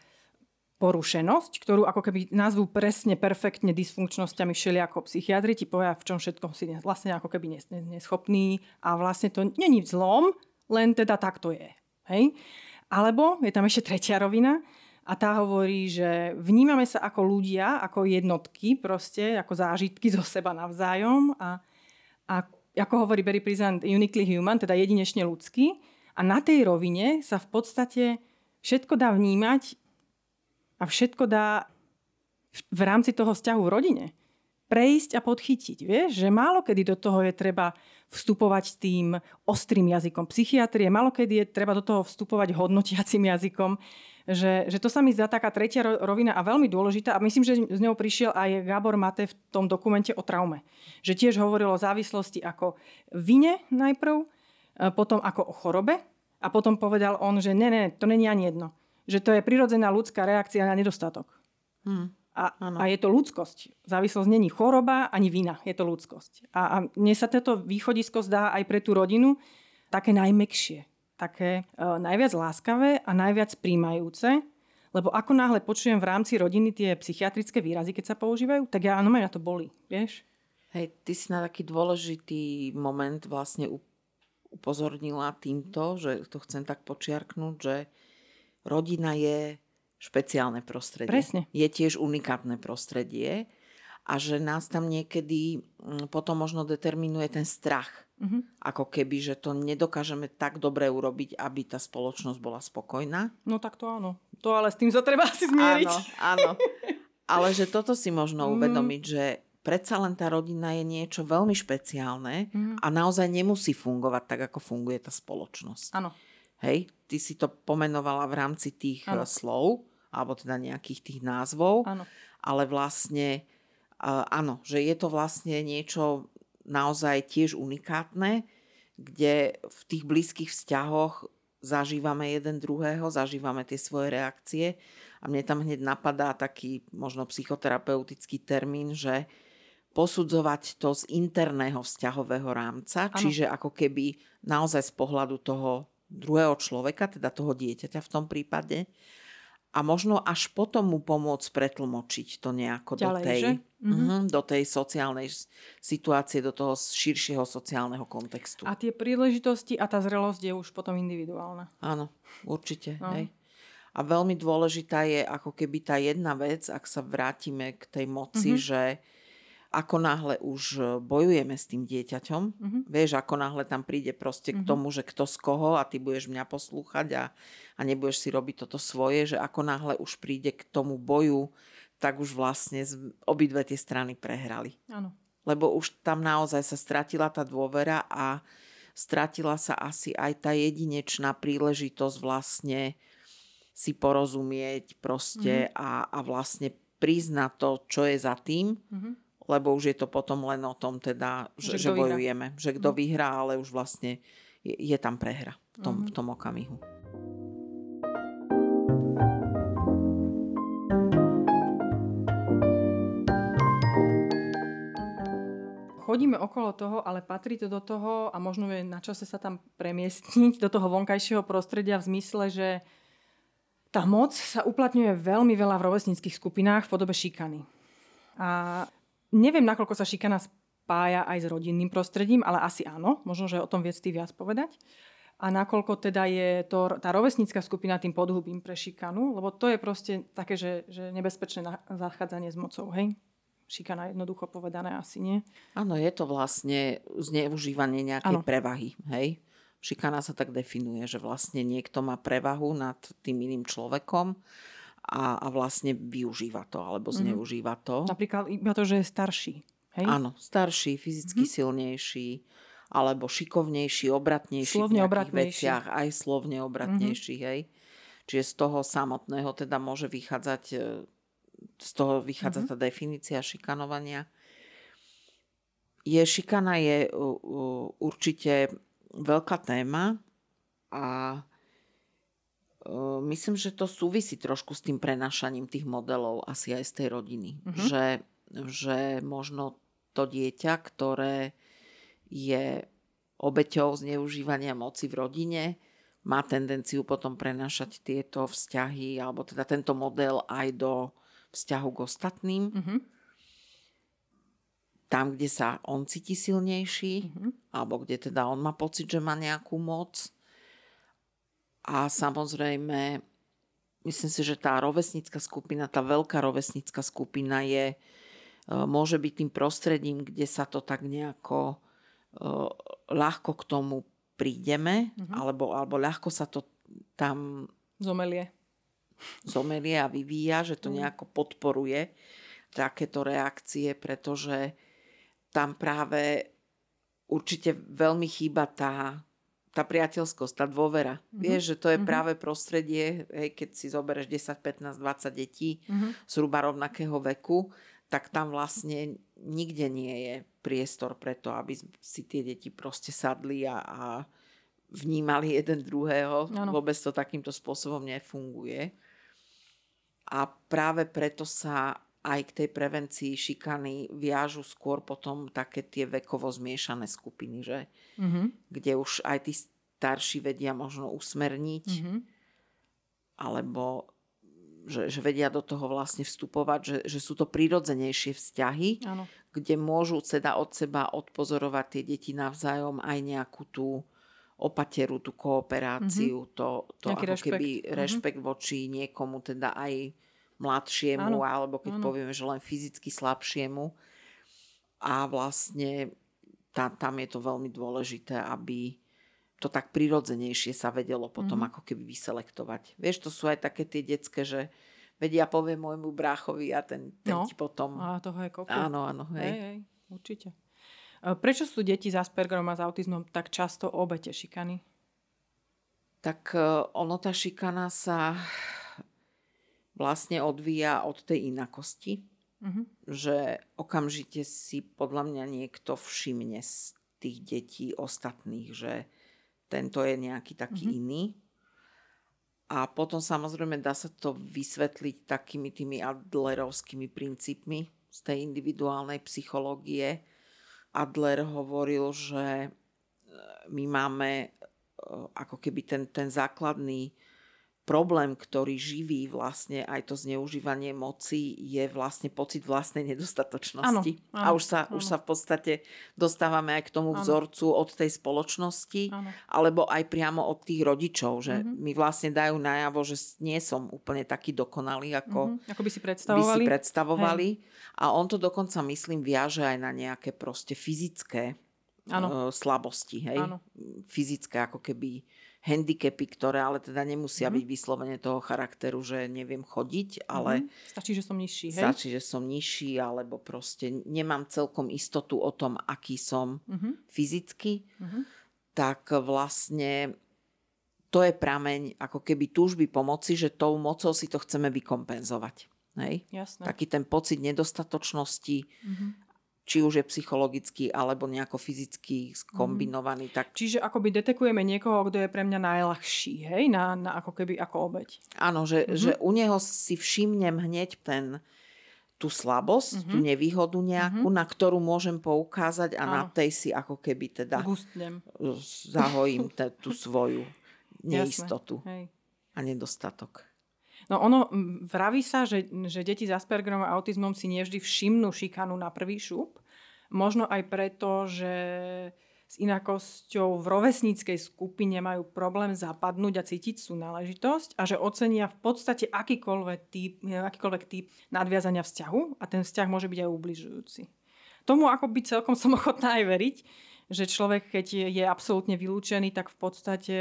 porušenosť, ktorú ako keby nazvú presne perfektne dysfunkčnosťami všelijako psychiatri, ti povedia, v čom všetko si vlastne ako keby neschopný a vlastne to není zlom, len teda tak to je. Hej? Alebo je tam ešte tretia rovina a tá hovorí, že vnímame sa ako ľudia, ako jednotky proste, ako zážitky zo seba navzájom a, a ako hovorí Barry Prison, uniquely human, teda jedinečne ľudský. A na tej rovine sa v podstate všetko dá vnímať a všetko dá v rámci toho vzťahu v rodine prejsť a podchytiť. Vieš, že málo kedy do toho je treba vstupovať tým ostrým jazykom psychiatrie, málo kedy je treba do toho vstupovať hodnotiacím jazykom. Že, že to sa mi zdá taká tretia rovina a veľmi dôležitá a myslím, že z ňou prišiel aj Gábor Mate v tom dokumente o traume. Že tiež hovoril o závislosti ako vine najprv, potom ako o chorobe A potom povedal on, že ne, ne, to není ani jedno. Že to je prirodzená ľudská reakcia na nedostatok. Hm. A, a je to ľudskosť. Závislosť není choroba ani vina, je to ľudskosť. A, a mne sa toto východisko zdá aj pre tú rodinu také najmekšie, také uh, najviac láskavé a najviac príjmajúce, lebo ako náhle počujem v rámci rodiny tie psychiatrické výrazy, keď sa používajú, tak ja áno, na to boli, vieš? Hej, ty si na taký dôležitý moment vlastne upozornila týmto, že to chcem tak počiarknúť, že rodina je špeciálne prostredie. Presne. Je tiež unikátne prostredie a že nás tam niekedy mm, potom možno determinuje ten strach. Uh-huh. Ako keby, že to nedokážeme tak dobre urobiť, aby tá spoločnosť bola spokojná. No tak to áno. To ale s tým sa treba asi zmieriť. Áno, áno. Ale že toto si možno mm. uvedomiť, že predsa len tá rodina je niečo veľmi špeciálne mm. a naozaj nemusí fungovať tak, ako funguje tá spoločnosť. Áno. Hej, ty si to pomenovala v rámci tých ano. Eh, slov, alebo teda nejakých tých názvov, ano. ale vlastne áno, že je to vlastne niečo naozaj tiež unikátne, kde v tých blízkych vzťahoch zažívame jeden druhého, zažívame tie svoje reakcie a mne tam hneď napadá taký možno psychoterapeutický termín, že posudzovať to z interného vzťahového rámca, ano. čiže ako keby naozaj z pohľadu toho druhého človeka, teda toho dieťaťa v tom prípade, a možno až potom mu pomôcť pretlmočiť to nejako Ďalej, do, tej, mm-hmm. do tej sociálnej situácie, do toho širšieho sociálneho kontextu. A tie príležitosti a tá zrelosť je už potom individuálna. Áno, určite. No. Hej. A veľmi dôležitá je ako keby tá jedna vec, ak sa vrátime k tej moci, mm-hmm. že ako náhle už e, bojujeme s tým dieťaťom, mm-hmm. vieš, ako náhle tam príde proste mm-hmm. k mhm. tomu, že kto z koho a ty budeš mňa poslúchať a, a nebudeš si robiť toto svoje, že ako náhle už príde k tomu boju, tak už vlastne obidve tie strany prehrali. Áno. Lebo už tam naozaj sa stratila tá dôvera a stratila sa asi aj tá jedinečná príležitosť vlastne si porozumieť proste mm-hmm. a, a vlastne priznať to, čo je za tým. Mm-hmm lebo už je to potom len o tom teda, že, že, že bojujeme. Vyhrá. Že kto mm. vyhrá, ale už vlastne je, je tam prehra v tom, mm. v tom okamihu. chodíme okolo toho, ale patrí to do toho a možno je na čase sa tam premiestniť do toho vonkajšieho prostredia v zmysle, že tá moc sa uplatňuje veľmi veľa v rovesníckých skupinách v podobe šikany. A Neviem, nakoľko sa šikana spája aj s rodinným prostredím, ale asi áno. Možno, že o tom viec ty viac povedať. A nakoľko teda je to, tá rovesnícka skupina tým podhubím pre šikanu, lebo to je proste také, že, že nebezpečné zachádzanie s mocou, hej? Šikana jednoducho povedané asi nie. Áno, je to vlastne zneužívanie nejakej ano. prevahy, hej? Šikana sa tak definuje, že vlastne niekto má prevahu nad tým iným človekom a, a vlastne využíva to alebo mhm. zneužíva to. Napríklad iba to, že je starší. Hej? Áno, starší, fyzicky mm-hmm. silnejší alebo šikovnejší, obratnejší slovne v obratnejší. veciach, aj slovne obratnejší, mm-hmm. hej. Čiže z toho samotného teda môže vychádzať, e, z toho vychádza mm-hmm. tá definícia šikanovania. Je, šikana je uh, uh, určite veľká téma a myslím, že to súvisí trošku s tým prenašaním tých modelov asi aj z tej rodiny. Mm-hmm. Že, že možno to dieťa, ktoré je obeťou zneužívania moci v rodine, má tendenciu potom prenašať tieto vzťahy, alebo teda tento model aj do vzťahu k ostatným. Mm-hmm. Tam, kde sa on cíti silnejší, mm-hmm. alebo kde teda on má pocit, že má nejakú moc a samozrejme, myslím si, že tá rovesnická skupina, tá veľká rovesnická skupina je, e, môže byť tým prostredím, kde sa to tak nejako e, ľahko k tomu prídeme, mm-hmm. alebo, alebo ľahko sa to tam zomelie. zomelie a vyvíja, že to mhm. nejako podporuje takéto reakcie, pretože tam práve určite veľmi chýba tá tá priateľskosť, tá dôvera. Mm-hmm. Vieš, že to je mm-hmm. práve prostredie, hej, keď si zoberieš 10, 15, 20 detí mm-hmm. zhruba rovnakého veku, tak tam vlastne nikde nie je priestor pre to, aby si tie deti proste sadli a, a vnímali jeden druhého. Áno. Vôbec to takýmto spôsobom nefunguje. A práve preto sa aj k tej prevencii šikany viažu skôr potom také tie vekovo zmiešané skupiny, že? Mhm. kde už aj tí starší vedia možno usmerniť, Mhm. alebo že, že vedia do toho vlastne vstupovať, že, že sú to prirodzenejšie vzťahy, Áno. kde môžu teda od seba odpozorovať tie deti navzájom aj nejakú tú opateru, tú kooperáciu, to, to Nejaký ako rešpekt. keby rešpekt voči niekomu, teda aj mladšiemu, Áno, alebo keď áno. povieme, že len fyzicky slabšiemu. A vlastne tá, tam je to veľmi dôležité, aby to tak prirodzenejšie sa vedelo potom Mhm. ako keby vyselektovať. Vieš, to sú aj také tie detské, že vedia, poviem môjmu bráchovi a ten, ten No. ti potom... A toho je kopu. Áno, áno, Hej, hej. hej, určite. E, Prečo sú deti s Aspergerom a s autizmom tak často obete šikany? Tak e, ono, tá šikana sa vlastne odvíja od tej inakosti, Mhm. že okamžite si podľa mňa niekto všimne z tých detí ostatných, že tento je nejaký taký Mhm. iný. A potom samozrejme dá sa to vysvetliť takými tými Adlerovskými princípmi z tej individuálnej psychológie. Adler hovoril, že e, my máme e, ako keby ten, ten základný problém, ktorý živí vlastne aj to zneužívanie moci, je vlastne pocit vlastnej nedostatočnosti. Áno, áno, a už sa, už áno. sa v podstate dostávame aj k tomu Áno. vzorcu od tej spoločnosti, Áno. alebo aj priamo od tých rodičov, že Mhm. mi vlastne dajú najavo, že nie som úplne taký dokonalý, ako Mhm. Ako by si by si predstavovali? predstavovali. A on to dokonca, myslím, viaže aj na nejaké proste fyzické Áno. e, slabosti, hej? Áno. Fyzické ako keby handicapy, ktoré ale teda nemusia Mhm. byť vyslovene toho charakteru, že neviem chodiť, ale Mhm. Stačí, že som nižší, hej? stačí, že som nižší, alebo proste nemám celkom istotu o tom, aký som Mhm. fyzicky, Mhm. tak vlastne to je prameň ako keby túžby pomoci, že tou mocou si to chceme vykompenzovať. Hej? Jasné. Taký ten pocit nedostatočnosti, Mhm. Či už je psychologický alebo nejako fyzicky skombinovaný, tak Čiže akoby detekujeme niekoho, kto je pre mňa najľahší, hej? Na, na ako keby ako obeď. áno, že, Mhm. že u neho si všimnem hneď ten, tú slabosť, tú Mhm. nevýhodu nejakú, na ktorú môžem poukázať a na Áno. tej si ako keby teda Zhustnem. zahojím te, tú svoju (laughs) neistotu Hej. a nedostatok. No ono, vraví sa, že, že deti s Aspergerom a autizmom si nevždy všimnú šikanu na prvý šup. Možno aj preto, že s inakosťou v rovesníckej skupine majú problém zapadnúť a cítiť sú náležitosť a že ocenia v podstate akýkoľvek typ, akýkoľvek typ nadviazania vzťahu a ten vzťah môže byť aj ubližujúci. Tomu ako by celkom som (laughs) ochotná aj veriť, že človek, keď je, je absolútne vylúčený, tak v podstate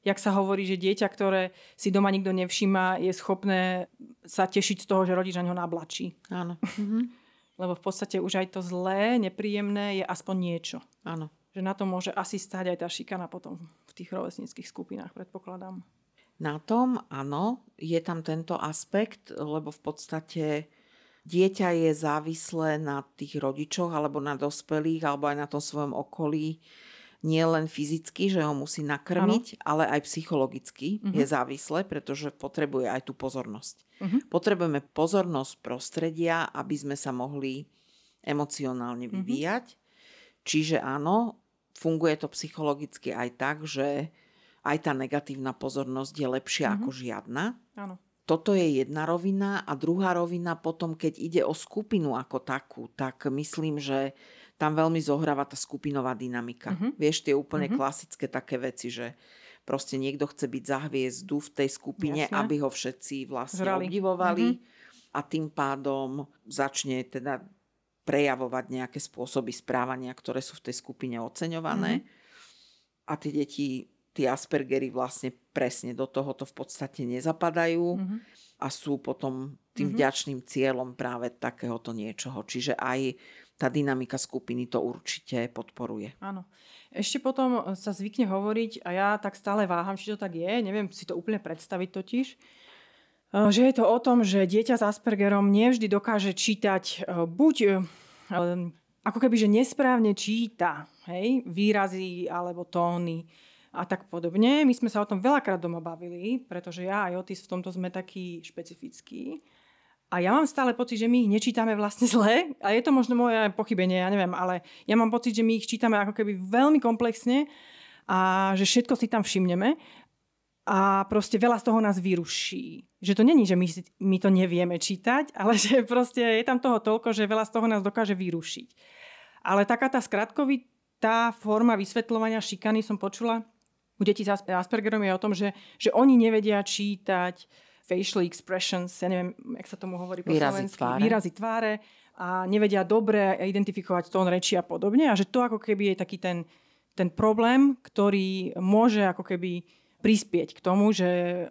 jak sa hovorí, že dieťa, ktoré si doma nikto nevšíma, je schopné sa tešiť z toho, že rodič na ňo nablačí. Áno. Lebo v podstate už aj to zlé, nepríjemné je aspoň niečo. Áno. Že na to môže asi stáť aj tá šikana potom v tých rovesnických skupinách, predpokladám. Na tom, áno, je tam tento aspekt, lebo v podstate dieťa je závislé na tých rodičoch alebo na dospelých alebo aj na tom svojom okolí nie len fyzicky, že ho musí nakrmiť, ale aj psychologicky Mhm. je závislé, pretože potrebuje aj tú pozornosť. Mhm. Potrebujeme pozornosť prostredia, aby sme sa mohli emocionálne Mhm. vyvíjať. Čiže áno, funguje to psychologicky aj tak, že aj tá negatívna pozornosť je lepšia Mhm. ako žiadna. Áno. Toto je jedna rovina a druhá rovina potom, keď ide o skupinu ako takú, tak myslím, že tam veľmi zohráva tá skupinová dynamika. Mhm. Vieš, tie úplne Mhm. klasické také veci, že proste niekto chce byť za hviezdu v tej skupine, Jasné. aby ho všetci vlastne Žrali. obdivovali Mhm. a tým pádom začne teda prejavovať nejaké spôsoby správania, ktoré sú v tej skupine oceňované. Mhm. A tie deti, tie Aspergery vlastne presne do tohoto v podstate nezapadajú Mhm. a sú potom tým Mhm. vďačným cieľom práve takéhoto niečoho. Čiže aj tá dynamika skupiny to určite podporuje. Áno. Ešte potom sa zvykne hovoriť, a ja tak stále váham, či to tak je, neviem si to úplne predstaviť totiž, eh, že je to o tom, že dieťa s Aspergerom nevždy dokáže čítať eh, buď ako keby, že nesprávne číta hej, výrazy alebo tóny a tak podobne. My sme sa o tom veľakrát doma bavili, pretože ja aj Otis v tomto sme takí špecifickí. A ja mám stále pocit, že my ich nečítame vlastne (laughs) zle. A je to možno moje pochybenie, ja neviem, ale ja mám pocit, že my ich čítame ako keby veľmi komplexne a že všetko si tam všimneme a proste veľa z toho nás vyruší. Že to není, že my, my to nevieme čítať, (laughs) ale že proste je tam toho toľko, že veľa z toho nás dokáže vyrušiť. Ale taká tá skratkovitá forma vysvetľovania šikany som počula u detí s Aspergerom je o tom, že, že oni nevedia čítať facial expressions, ja neviem, jak sa tomu hovorí po výrazy slovensky, tváre. výrazy tváre a nevedia dobre identifikovať tón reči a podobne a že to ako keby je taký ten, ten problém, ktorý môže ako keby prispieť k tomu, že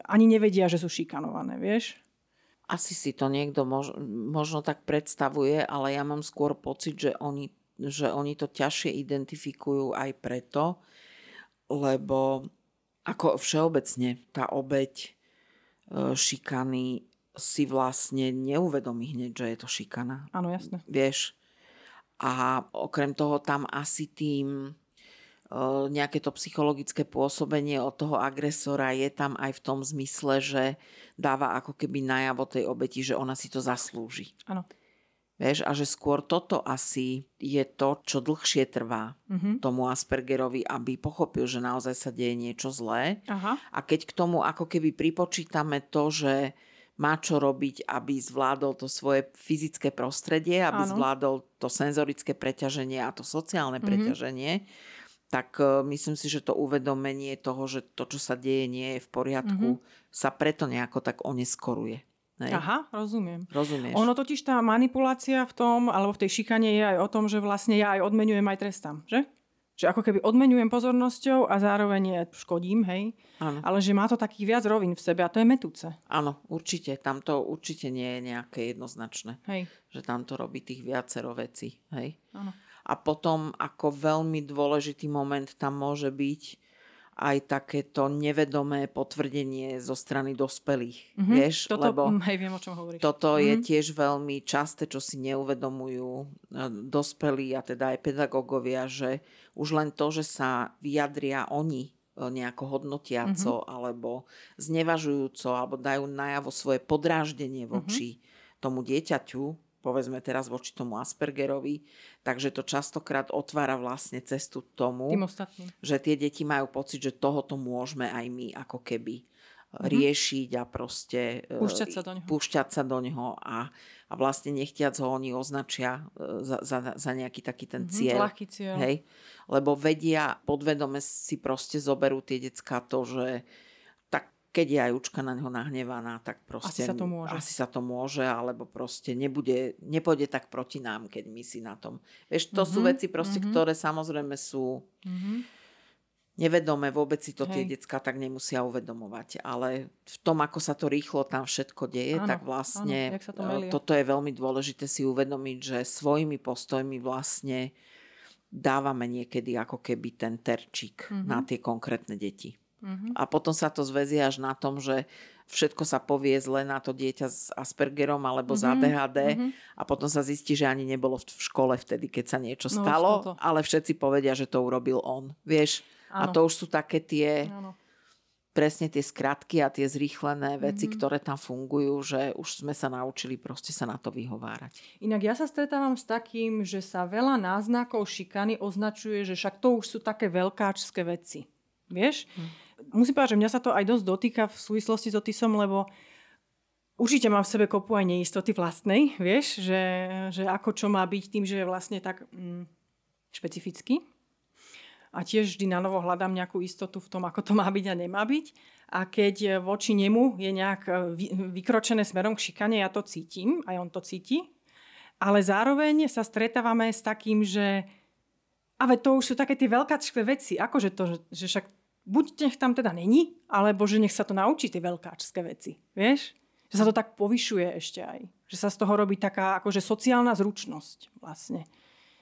ani nevedia, že sú šikanované, vieš? Asi si to niekto mož, možno tak predstavuje, ale ja mám skôr pocit, že oni, že oni to ťažšie identifikujú aj preto, lebo ako všeobecne tá obeď šikany si vlastne neuvedomí hneď, že je to šikana. Áno, jasné. Vieš? A okrem toho tam asi tým e, nejaké to psychologické pôsobenie od toho agresora je tam aj v tom zmysle, že dáva ako keby najavo tej obeti, že ona si to zaslúži. Áno. Vieš, a že skôr toto asi je to, čo dlhšie trvá mm-hmm. tomu Aspergerovi, aby pochopil, že naozaj sa deje niečo zlé. Aha. A keď k tomu ako keby pripočítame to, že má čo robiť, aby zvládol to svoje fyzické prostredie, aby Áno. zvládol to senzorické preťaženie a to sociálne mm-hmm. preťaženie, tak uh, myslím si, že to uvedomenie toho, že to, čo sa deje, nie je v poriadku, mm-hmm. sa preto nejako tak oneskoruje. Hej. Aha, rozumiem. Rozumieš. Ono totiž tá manipulácia v tom, alebo v tej šikane je aj o tom, že vlastne ja aj odmenujem, aj trestám, že? Že ako keby odmenujem pozornosťou a zároveň škodím, hej? Ano. Ale že má to taký viac rovín v sebe a to je metúce. Áno, určite. Tam to určite nie je nejaké jednoznačné. Hej. Že tam to robí tých viacero vecí, hej? Áno. A potom ako veľmi dôležitý moment tam môže byť aj takéto nevedomé potvrdenie zo strany dospelých. Mm-hmm. Vieš, toto, lebo mm, hej, viem, o čom hovoríš. toto mm-hmm. je tiež veľmi časté, čo si neuvedomujú e, dospelí a teda aj pedagógovia, že už len to, že sa vyjadria oni e, nejako hodnotiaco mm-hmm. alebo znevažujúco alebo dajú najavo svoje podráždenie voči mm-hmm. tomu dieťaťu, povedzme teraz voči tomu Aspergerovi, takže to častokrát otvára vlastne cestu tomu, že tie deti majú pocit, že tohoto môžeme aj my ako keby mm-hmm. riešiť a proste e, púšťať sa do neho, púšťať sa do neho a, a vlastne nechtiac ho oni označia e, za, za, za nejaký taký ten mm-hmm, cieľ. cieľ. Hej? Lebo vedia, podvedome si proste zoberú tie decka to, že keď je aj učka na neho nahnevaná, tak proste... Asi sa to môže. Asi sa to môže, alebo proste nebude, nepôjde tak proti nám, keď my si na tom... Vieš, to mm-hmm. sú mhm, veci proste, mm-hmm. ktoré samozrejme sú mm-hmm. nevedomé, vôbec si to Hej. tie decka tak nemusia uvedomovať. Ale v tom, ako sa to rýchlo tam všetko deje, áno, tak vlastne áno, to e, toto je veľmi dôležité si uvedomiť, že svojimi postojmi vlastne dávame niekedy ako keby ten terčík mm-hmm. na tie konkrétne deti. Uh-huh. A potom sa to zväzie až na tom, že všetko sa povie zle na to dieťa s Aspergerom alebo uh-huh. z ADHD uh-huh. a potom sa zistí, že ani nebolo v škole vtedy, keď sa niečo no, stalo, to. ale všetci povedia, že to urobil on. Vieš? Ano. A to už sú také tie... Ano presne tie skratky a tie zrýchlené veci, mm-hmm. ktoré tam fungujú, že už sme sa naučili proste sa na to vyhovárať. Inak ja sa stretávam s takým, že sa veľa náznakov šikany označuje, že však to už sú také veľkáčské veci. Vieš? Mm musím povedať, že mňa sa to aj dosť dotýka v súvislosti s Otisom, lebo určite mám v sebe kopu aj neistoty vlastnej, vieš, že, že ako čo má byť tým, že je vlastne tak mm, špecifický. A tiež vždy na novo hľadám nejakú istotu v tom, ako to má byť a nemá byť. A keď voči nemu je nejak e, vykročené smerom k šikane, ja to cítim, aj on to cíti. Ale zároveň sa stretávame s takým, že a to už sú také tie veľkáčské veci. Akože to, že však buď nech tam teda není, alebo že nech sa to naučí tie veľkáčské veci. Vieš? Že sa to tak povyšuje ešte aj. Že sa z toho robí taká akože sociálna zručnosť vlastne.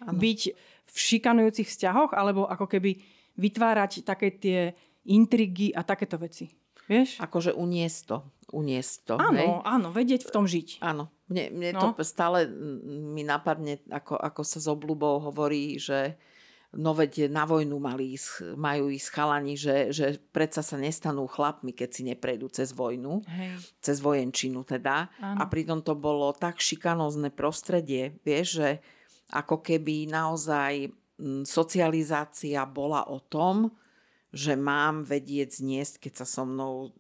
Ano. Byť v šikanujúcich vzťahoch, alebo ako keby vytvárať také tie intrigy a takéto veci. Vieš? Akože uniesť to. Uniesť to. Áno, hej? áno, vedieť v tom žiť. Áno. Mne, mne no. to stále mi napadne, ako, ako sa s obľubou hovorí, že no veď na vojnu mali ísť, majú ísť chalani, že, že predsa sa nestanú chlapmi, keď si neprejdú cez vojnu, Hej. cez vojenčinu teda. Áno. A pritom to bolo tak šikanózne prostredie, vieš, že ako keby naozaj mm, socializácia bola o tom, že mám vedieť zniesť, keď sa so mnou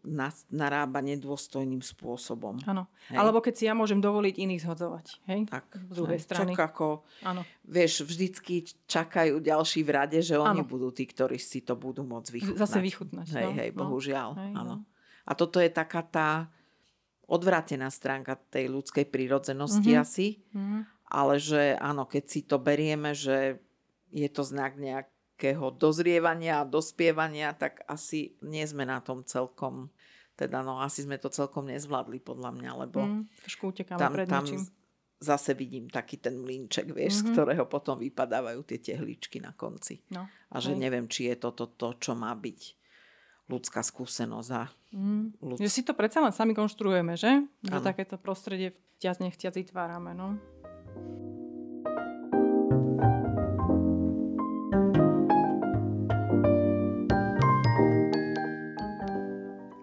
narába nedôstojným spôsobom. Áno. Alebo keď si ja môžem dovoliť iných zhodzovať. Hej? Tak, Z druhej hej, strany. Čak ako, Áno. vieš, vždycky čakajú ďalší v rade, že oni Áno. budú tí, ktorí si to budú môcť vychutnať. Zase vychutnať. Hej, no. hej, no. bohužiaľ. Hej, áno. no. A toto je taká tá odvrátená stránka tej ľudskej prírodzenosti Mhm. asi, Mhm. ale že áno, keď si to berieme, že je to znak nejakého dozrievania a dospievania, tak asi nie sme na tom celkom, teda no asi sme to celkom nezvládli podľa mňa, lebo Mm, trošku utekáme tam, pred tam zase vidím taký ten mlínček, vieš, Mhm. z ktorého potom vypadávajú tie tehličky na konci. No. A že Hej. neviem, či je toto to, čo má byť ľudská skúsenosť a Mm. ľud... Že si to predsa len sami konštruujeme, že? Že takéto prostredie vťaz nechťac vytvárame, no.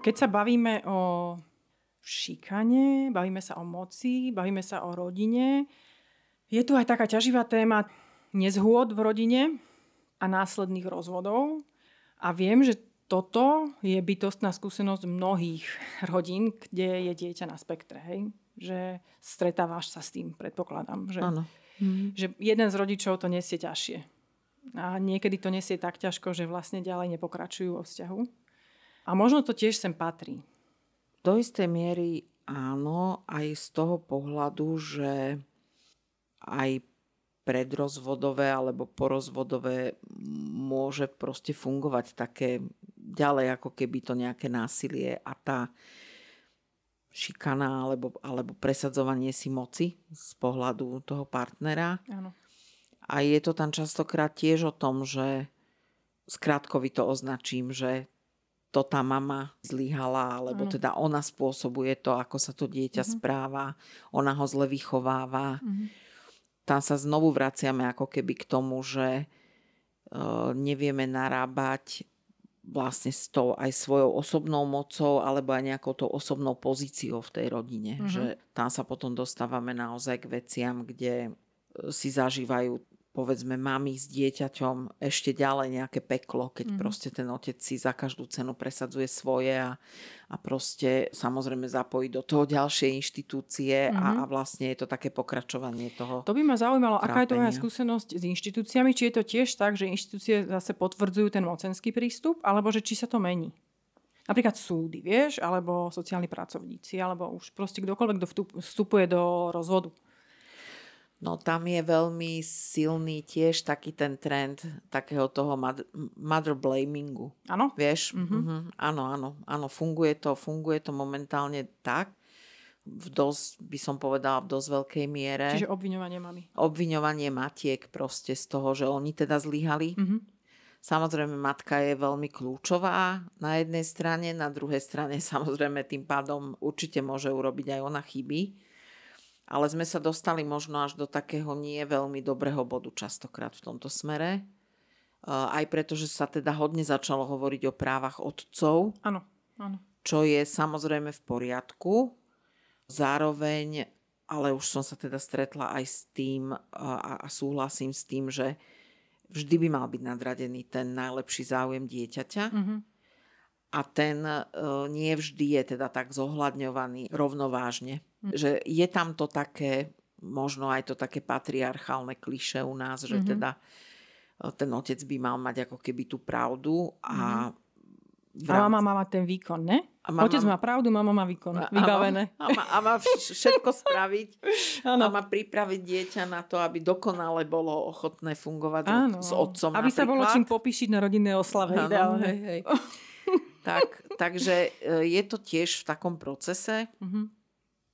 Keď sa bavíme o šikane, bavíme sa o moci, bavíme sa o rodine, je tu aj taká ťaživá téma nezhôd v rodine a následných rozvodov. A viem, že toto je bytostná skúsenosť mnohých rodín, kde je dieťa na spektre. Hej? Že stretávaš sa s tým, predpokladám. Že, Áno. že jeden z rodičov to nesie ťažšie. A niekedy to nesie tak ťažko, že vlastne ďalej nepokračujú vo vzťahu. A možno to tiež sem patrí. Do istej miery áno, aj z toho pohľadu, že aj predrozvodové alebo porozvodové môže proste fungovať také ďalej ako keby to nejaké násilie a tá šikana alebo, alebo presadzovanie si moci z pohľadu toho partnera. Áno. A je to tam častokrát tiež o tom, že skrátkovito označím, že to tá mama zlyhala, alebo Áno. teda ona spôsobuje to, ako sa to dieťa Mhm. správa, ona ho zle vychováva. Mhm. Tam sa znovu vraciame ako keby k tomu, že e, nevieme narábať vlastne s tou aj svojou osobnou mocou alebo aj nejakou tou osobnou pozíciou v tej rodine. Mhm. Že tam sa potom dostávame naozaj k veciam, kde e, si zažívajú povedzme mami s dieťaťom ešte ďalej nejaké peklo, keď Mhm. proste ten otec si za každú cenu presadzuje svoje a, a proste samozrejme zapojí do toho ďalšie inštitúcie Mhm. a, a vlastne je to také pokračovanie toho. To by ma zaujímalo, aká je tvoja Trápenia. skúsenosť s inštitúciami, či je to tiež tak, že inštitúcie zase potvrdzujú ten mocenský prístup, alebo že či sa to mení. Napríklad súdy, vieš, alebo sociálni pracovníci, alebo už proste kdokoľvek, kto vstup- vstupuje do rozvodu. No tam je veľmi silný tiež taký ten trend takého toho mother, mother blamingu. Áno? Vieš? Mhm. Mm-hmm. Áno, áno, áno, funguje to, funguje to momentálne tak, v dosť, by som povedala, v dosť veľkej miere. Čiže obviňovanie mami. Obviňovanie matiek proste z toho, že oni teda zlyhali. Mhm. Samozrejme, matka je veľmi kľúčová na jednej strane, na druhej strane (laughs) samozrejme tým pádom určite môže urobiť aj ona chyby. Ale sme sa dostali možno až do takého nie veľmi dobrého bodu častokrát v tomto smere. Uh, Aj preto, že sa teda hodne začalo hovoriť o právach otcov, Áno, áno. čo je samozrejme v poriadku. Zároveň, ale už som sa teda stretla aj s tým a, a súhlasím s tým, že vždy by mal byť nadradený ten najlepší záujem dieťaťa Mhm. a ten e, nie vždy je teda tak zohľadňovaný rovnovážne. Mm. Že je tam to také, možno aj to také patriarchálne kliše u nás, že Mhm. teda e, ten otec by mal mať ako keby tú pravdu a v A mama má ten výkon, ne? a mama- Otec má pravdu, mama má výkon. a- Vybavené. A má, a má vš- všetko (laughs) spraviť a Áno. má pripraviť dieťa na to, aby dokonale bolo ochotné fungovať Áno. s otcom Aby sa bolo napríklad. čím popíšiť na rodinnej oslave. Ideálne. hej, hej. tak, takže e, je to tiež v takom procese. Mhm.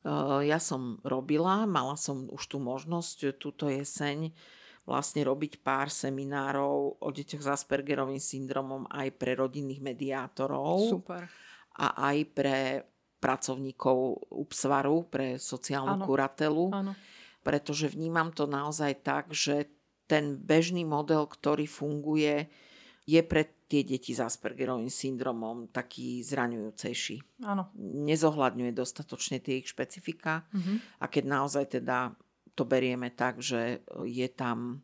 E, Ja som robila, mala som už tú možnosť túto jeseň vlastne robiť pár seminárov o deťoch s Aspergerovým syndromom aj pre rodinných mediátorov Super. a aj pre pracovníkov UPSVARu, pre sociálnu Áno. kuratelu, Áno. pretože vnímam to naozaj tak, že ten bežný model, ktorý funguje, je pre tie deti s Aspergerovým syndromom taký zraňujúcejší. Áno. Nezohľadňuje dostatočne tie ich špecifika mm-hmm. a keď naozaj teda to berieme tak, že je tam,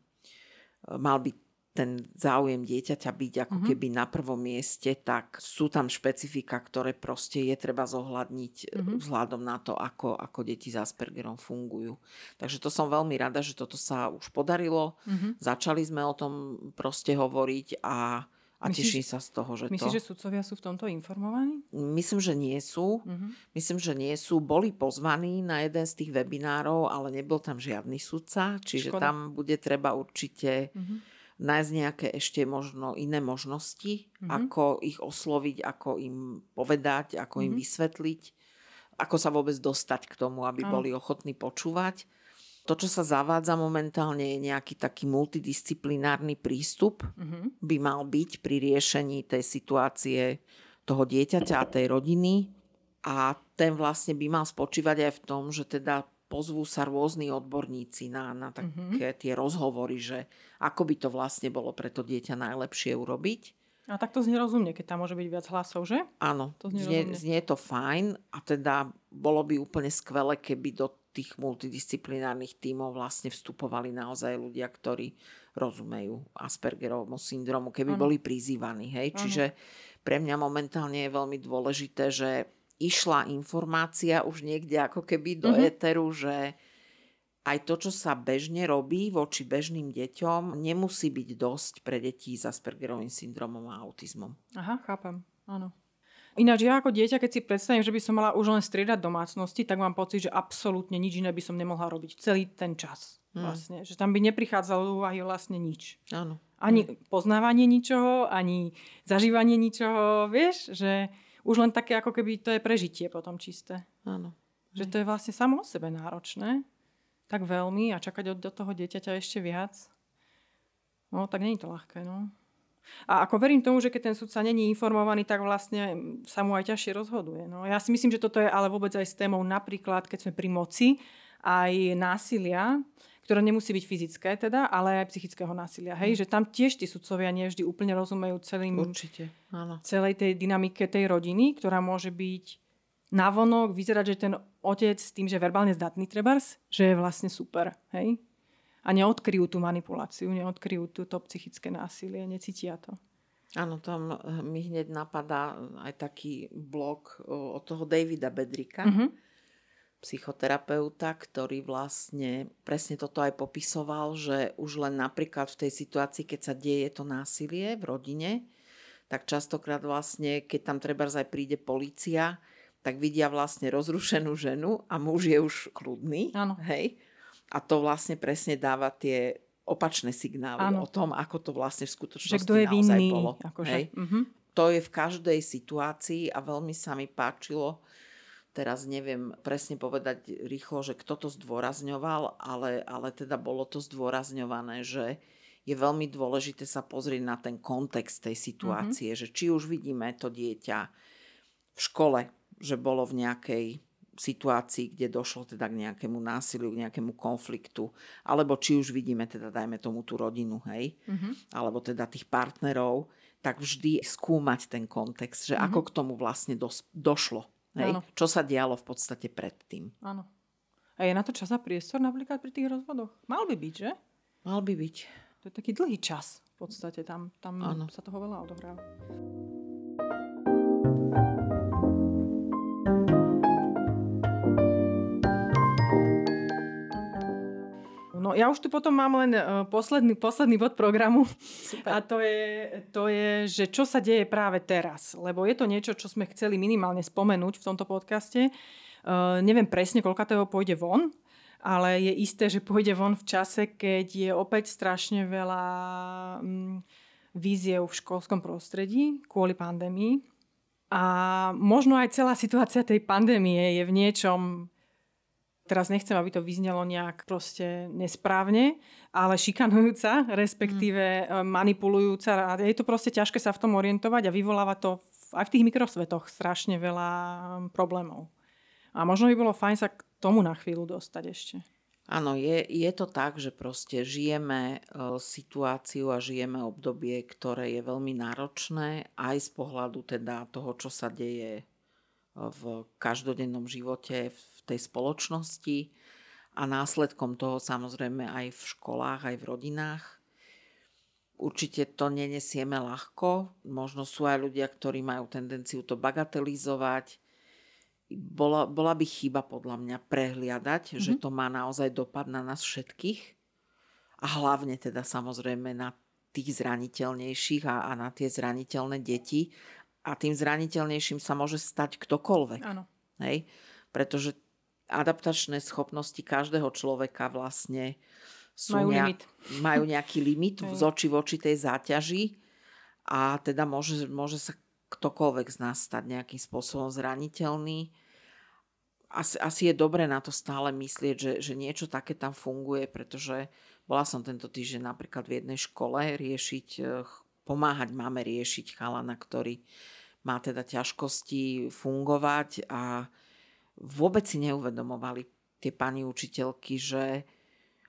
mal byť ten záujem dieťaťa byť ako mm-hmm. keby na prvom mieste, tak sú tam špecifika, ktoré proste je treba zohľadniť mm-hmm. vzhľadom na to, ako, ako deti s Aspergerom fungujú. Takže to som veľmi rada, že toto sa už podarilo. Mm-hmm. Začali sme o tom proste hovoriť a a myslíš, teším sa z toho, že myslíš, to... že sudcovia sú v tomto informovaní? Myslím, že nie sú. Uh-huh. Myslím, že nie sú. Boli pozvaní na jeden z tých webinárov, ale nebol tam žiadny sudca, čiže Škoda. tam bude treba určite uh-huh. nájsť nejaké ešte možno iné možnosti, uh-huh. ako ich osloviť, ako im povedať, ako uh-huh. im vysvetliť, ako sa vôbec dostať k tomu, aby uh-huh. boli ochotní počúvať. To, čo sa zavádza momentálne, je nejaký taký multidisciplinárny prístup. Uh-huh. By mal byť pri riešení tej situácie toho dieťaťa a tej rodiny. A ten vlastne by mal spočívať aj v tom, že teda pozvú sa rôzni odborníci na, na také uh-huh. tie rozhovory, že ako by to vlastne bolo pre to dieťa najlepšie urobiť. A tak to znie rozumne, keď tam môže byť viac hlasov, že? Áno, to znie, znie, znie to fajn a teda bolo by úplne skvelé, keby do tých multidisciplinárnych tímov vlastne vstupovali naozaj ľudia, ktorí rozumejú Aspergerovmu syndromu, keby ano. boli prizývaní. Hej? Čiže pre mňa momentálne je veľmi dôležité, že išla informácia už niekde ako keby do uh-huh. éteru, že aj to, čo sa bežne robí voči bežným deťom, nemusí byť dosť pre deti s Aspergerovým syndromom a autizmom. Aha, chápem. Áno. Ináč ja ako dieťa, keď si predstavím, že by som mala už len striedať domácnosti, tak mám pocit, že absolútne nič iné by som nemohla robiť celý ten čas. Hmm. Vlastne. Že tam by neprichádzalo do úvahy vlastne nič. Áno. Ani hmm. poznávanie ničoho, ani zažívanie ničoho, vieš, že už len také ako keby to je prežitie potom čisté. Áno. Že to je vlastne samo o sebe náročné. Tak veľmi a čakať od do toho dieťaťa ešte viac. No, tak nie je to ľahké, no. A ako verím tomu, že keď ten sudca není informovaný, tak vlastne sa mu aj ťažšie rozhoduje. No, ja si myslím, že toto je ale vôbec aj s témou napríklad, keď sme pri moci, aj násilia, ktoré nemusí byť fyzické teda, ale aj psychického násilia. Hej? Že tam tiež tí sudcovia nevždy úplne rozumejú celým, Určite, áno. celej tej dynamike tej rodiny, ktorá môže byť navonok, vyzerať, že ten otec s tým, že verbálne zdatný trebárs, že je vlastne super. Hej? A neodkryjú tú manipuláciu, neodkryjú túto psychické násilie, necítia to. Áno, tam eh, mi hneď napadá aj taký blog od toho Davida Bedrika, mm-hmm. psychoterapeuta, ktorý vlastne presne toto aj popisoval, že už len napríklad v tej situácii, keď sa deje to násilie v rodine, tak častokrát vlastne, keď tam treba aj príde policia, tak vidia vlastne rozrušenú ženu a muž je už kľudný. Áno. Hej? A to vlastne presne dáva tie opačné signály ano. o tom, ako to vlastne v skutočnosti že kto je naozaj vinný, bolo. Akože. Hej? Uh-huh. To je v každej situácii a veľmi sa mi páčilo, teraz neviem presne povedať rýchlo, že kto to zdôrazňoval, ale, ale teda bolo to zdôrazňované, že je veľmi dôležité sa pozrieť na ten kontext tej situácie, uh-huh. že či už vidíme to dieťa v škole, že bolo v nejakej situácii, kde došlo teda k nejakému násiliu, k nejakému konfliktu, alebo či už vidíme teda, dajme tomu tú rodinu, hej, mm-hmm. alebo teda tých partnerov, tak vždy skúmať ten kontext, že mm-hmm. ako k tomu vlastne dos- došlo, hej, Áno. čo sa dialo v podstate predtým. Áno. A je na to čas a priestor napríklad pri tých rozvodoch? Mal by byť, že? Mal by byť. To je taký dlhý čas v podstate, tam, tam sa toho veľa odohráva. No ja už tu potom mám len uh, posledný, posledný bod programu Super. a to je, to je, že čo sa deje práve teraz. Lebo je to niečo, čo sme chceli minimálne spomenúť v tomto podcaste. Uh, neviem presne, koľka toho pôjde von, ale je isté, že pôjde von v čase, keď je opäť strašne veľa um, víziev v školskom prostredí kvôli pandémii. A možno aj celá situácia tej pandémie je v niečom teraz nechcem, aby to vyznelo nejak proste nesprávne, ale šikanujúca, respektíve mm. manipulujúca. A je to proste ťažké sa v tom orientovať a vyvoláva to aj v tých mikrosvetoch strašne veľa problémov. A možno by bolo fajn sa k tomu na chvíľu dostať ešte. Áno, je, je to tak, že proste žijeme uh, situáciu a žijeme obdobie, ktoré je veľmi náročné aj z pohľadu teda toho, čo sa deje v každodennom živote v tej spoločnosti a následkom toho samozrejme aj v školách, aj v rodinách. Určite to nenesieme ľahko. Možno sú aj ľudia, ktorí majú tendenciu to bagatelizovať, bola, bola by chyba podľa mňa prehliadať, mm-hmm. že to má naozaj dopad na nás všetkých a hlavne teda samozrejme na tých zraniteľnejších a, a na tie zraniteľné deti. A tým zraniteľnejším sa môže stať ktokoľvek. Áno. Hej? Pretože adaptačné schopnosti každého človeka vlastne sú majú, nejak, limit. majú nejaký limit z oči voči tej záťaži a teda môže, môže sa ktokoľvek z nás stať nejakým spôsobom zraniteľný. Asi, asi je dobre na to stále myslieť, že, že niečo také tam funguje, pretože bola som tento týždeň napríklad v jednej škole riešiť, eh, pomáhať máme riešiť chalana, ktorý má teda ťažkosti fungovať a vôbec si neuvedomovali tie pani učiteľky, že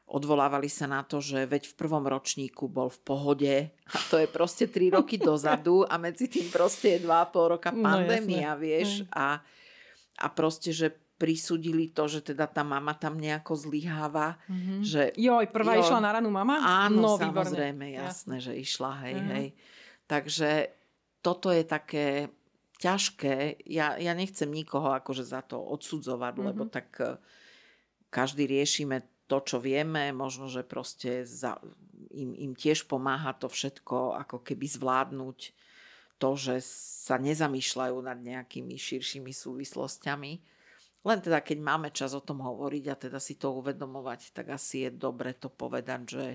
Odvolávali sa na to, že veď v prvom ročníku bol v pohode a to je proste 3 (laughs) roky dozadu a medzi tým proste je 2,5 roka no, pandémia, no, vieš. A, a proste, že prisudili to, že teda tá mama tam nejako zlyháva. Mm-hmm. Že, Joj, prvá jo, išla na ranu mama? Áno, no, samozrejme, jasné, že išla, hej, mm-hmm. hej. Takže toto je také ťažké. Ja, ja nechcem nikoho akože za to odsudzovať, mm-hmm. lebo tak eh, každý riešime to, čo vieme, možno, že proste za, im, im tiež pomáha to všetko ako keby zvládnuť to, že sa nezamýšľajú nad nejakými širšími súvislostiami. Len teda, keď máme čas o tom hovoriť a teda si to uvedomovať, tak asi je dobre to povedať, že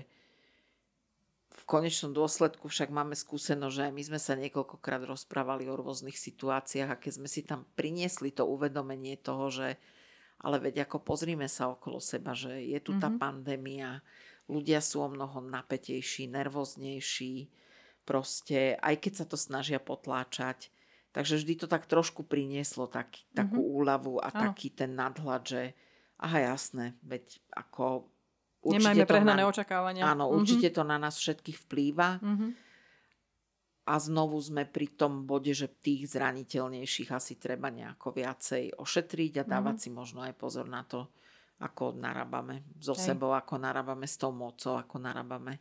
v konečnom dôsledku však máme skúsenosť, že my sme sa niekoľkokrát rozprávali o rôznych situáciách a keď sme si tam priniesli to uvedomenie toho, že ale veď ako pozrime sa okolo seba, že je tu tá mm-hmm. pandémia, ľudia sú o mnoho napätejší, nervóznejší, proste, aj keď sa to snažia potláčať. Takže vždy to tak trošku prinieslo tak, mm-hmm. takú úľavu a Áno. taký ten nadhľad, že aha jasné, veď ako... Nemajme prehnané na, očakávania. Áno, mm-hmm. určite to na nás všetkých vplýva. Mm-hmm a znovu sme pri tom bode, že tých zraniteľnejších asi treba nejako viacej ošetriť a dávať mm. si možno aj pozor na to, ako narábame so Hej. sebou, ako narábame s tou mocou, ako narábame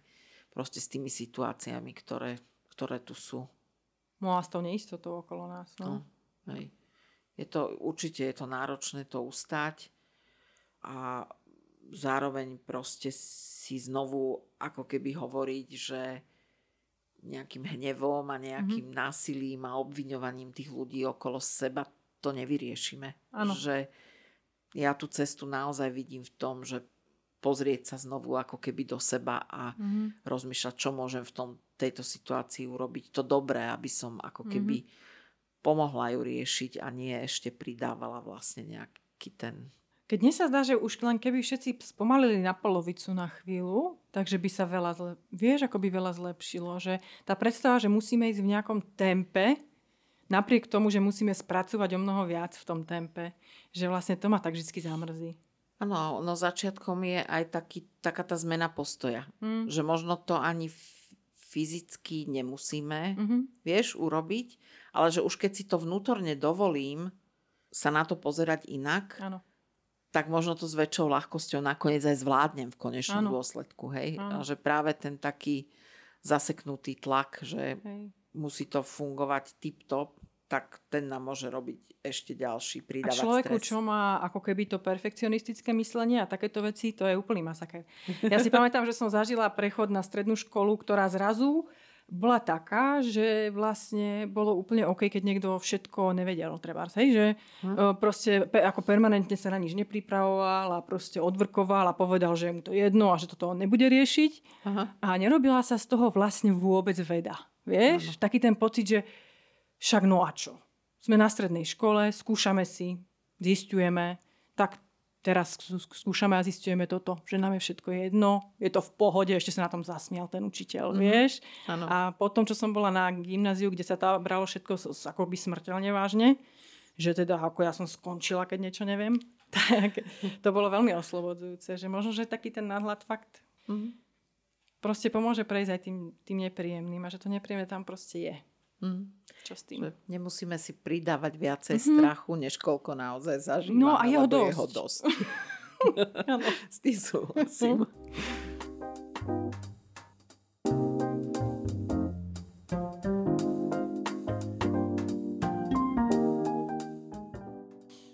proste s tými situáciami, ktoré, ktoré tu sú. No a s tou neistotou okolo nás. No. No, hej. Je to, určite je to náročné to ustať a zároveň proste si znovu ako keby hovoriť, že nejakým hnevom a nejakým mm-hmm. násilím a obviňovaním tých ľudí okolo seba to nevyriešime. Ano. Že ja tú cestu naozaj vidím v tom, že pozrieť sa znovu ako keby do seba a mm-hmm. rozmýšľať, čo môžem v tom, tejto situácii urobiť to dobré, aby som ako keby mm-hmm. pomohla ju riešiť a nie ešte pridávala vlastne nejaký ten keď dnes sa zdá, že už len keby všetci spomalili na polovicu na chvíľu, takže by sa veľa zle... Vieš, ako by veľa zlepšilo, že tá predstava, že musíme ísť v nejakom tempe, napriek tomu, že musíme spracovať o mnoho viac v tom tempe, že vlastne to ma tak vždy zamrzí. Áno, no začiatkom je aj taký, taká tá zmena postoja. Mm. Že možno to ani fyzicky nemusíme, mm-hmm. vieš, urobiť, ale že už keď si to vnútorne dovolím sa na to pozerať inak, Áno tak možno to s väčšou ľahkosťou nakoniec aj zvládnem v konečnom ano. dôsledku. Hej? A že práve ten taký zaseknutý tlak, že hej. musí to fungovať tip-top, tak ten nám môže robiť ešte ďalší, pridávať A človeku, stres. čo má ako keby to perfekcionistické myslenie a takéto veci, to je úplný masaker. Ja si pamätám, že som zažila prechod na strednú školu, ktorá zrazu bola taká, že vlastne bolo úplne OK, keď niekto všetko nevedel, treba hej, že hm. proste pe, ako permanentne sa na nič nepripravoval a proste odvrkoval a povedal, že mu to jedno a že toto nebude riešiť. Aha. A nerobila sa z toho vlastne vôbec veda. Vieš? Ano. Taký ten pocit, že však no a čo? Sme na strednej škole, skúšame si, zistujeme, tak teraz skúšame a zistujeme toto, že nám je všetko jedno, je to v pohode, ešte sa na tom zasmial ten učiteľ, mm-hmm. vieš. Ano. A potom, čo som bola na gymnáziu, kde sa tá bralo všetko ako by smrteľne vážne, že teda ako ja som skončila, keď niečo neviem, (laughs) tak to bolo veľmi oslobodzujúce, že možno, že taký ten nadhľad fakt mm. proste pomôže prejsť aj tým, tým nepríjemným a že to nepríjemné tam proste je. Mm. Čo s tým? Nemusíme si pridávať viacej mm-hmm. strachu, než koľko naozaj zažívame. No a jeho dosť. Jeho dosť. (laughs) S tým súhlasím.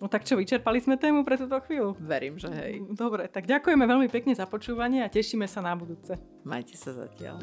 No tak čo, vyčerpali sme tému pre túto chvíľu? Verím, že hej. Dobre, tak ďakujeme veľmi pekne za počúvanie a tešíme sa na budúce. Majte sa zatiaľ.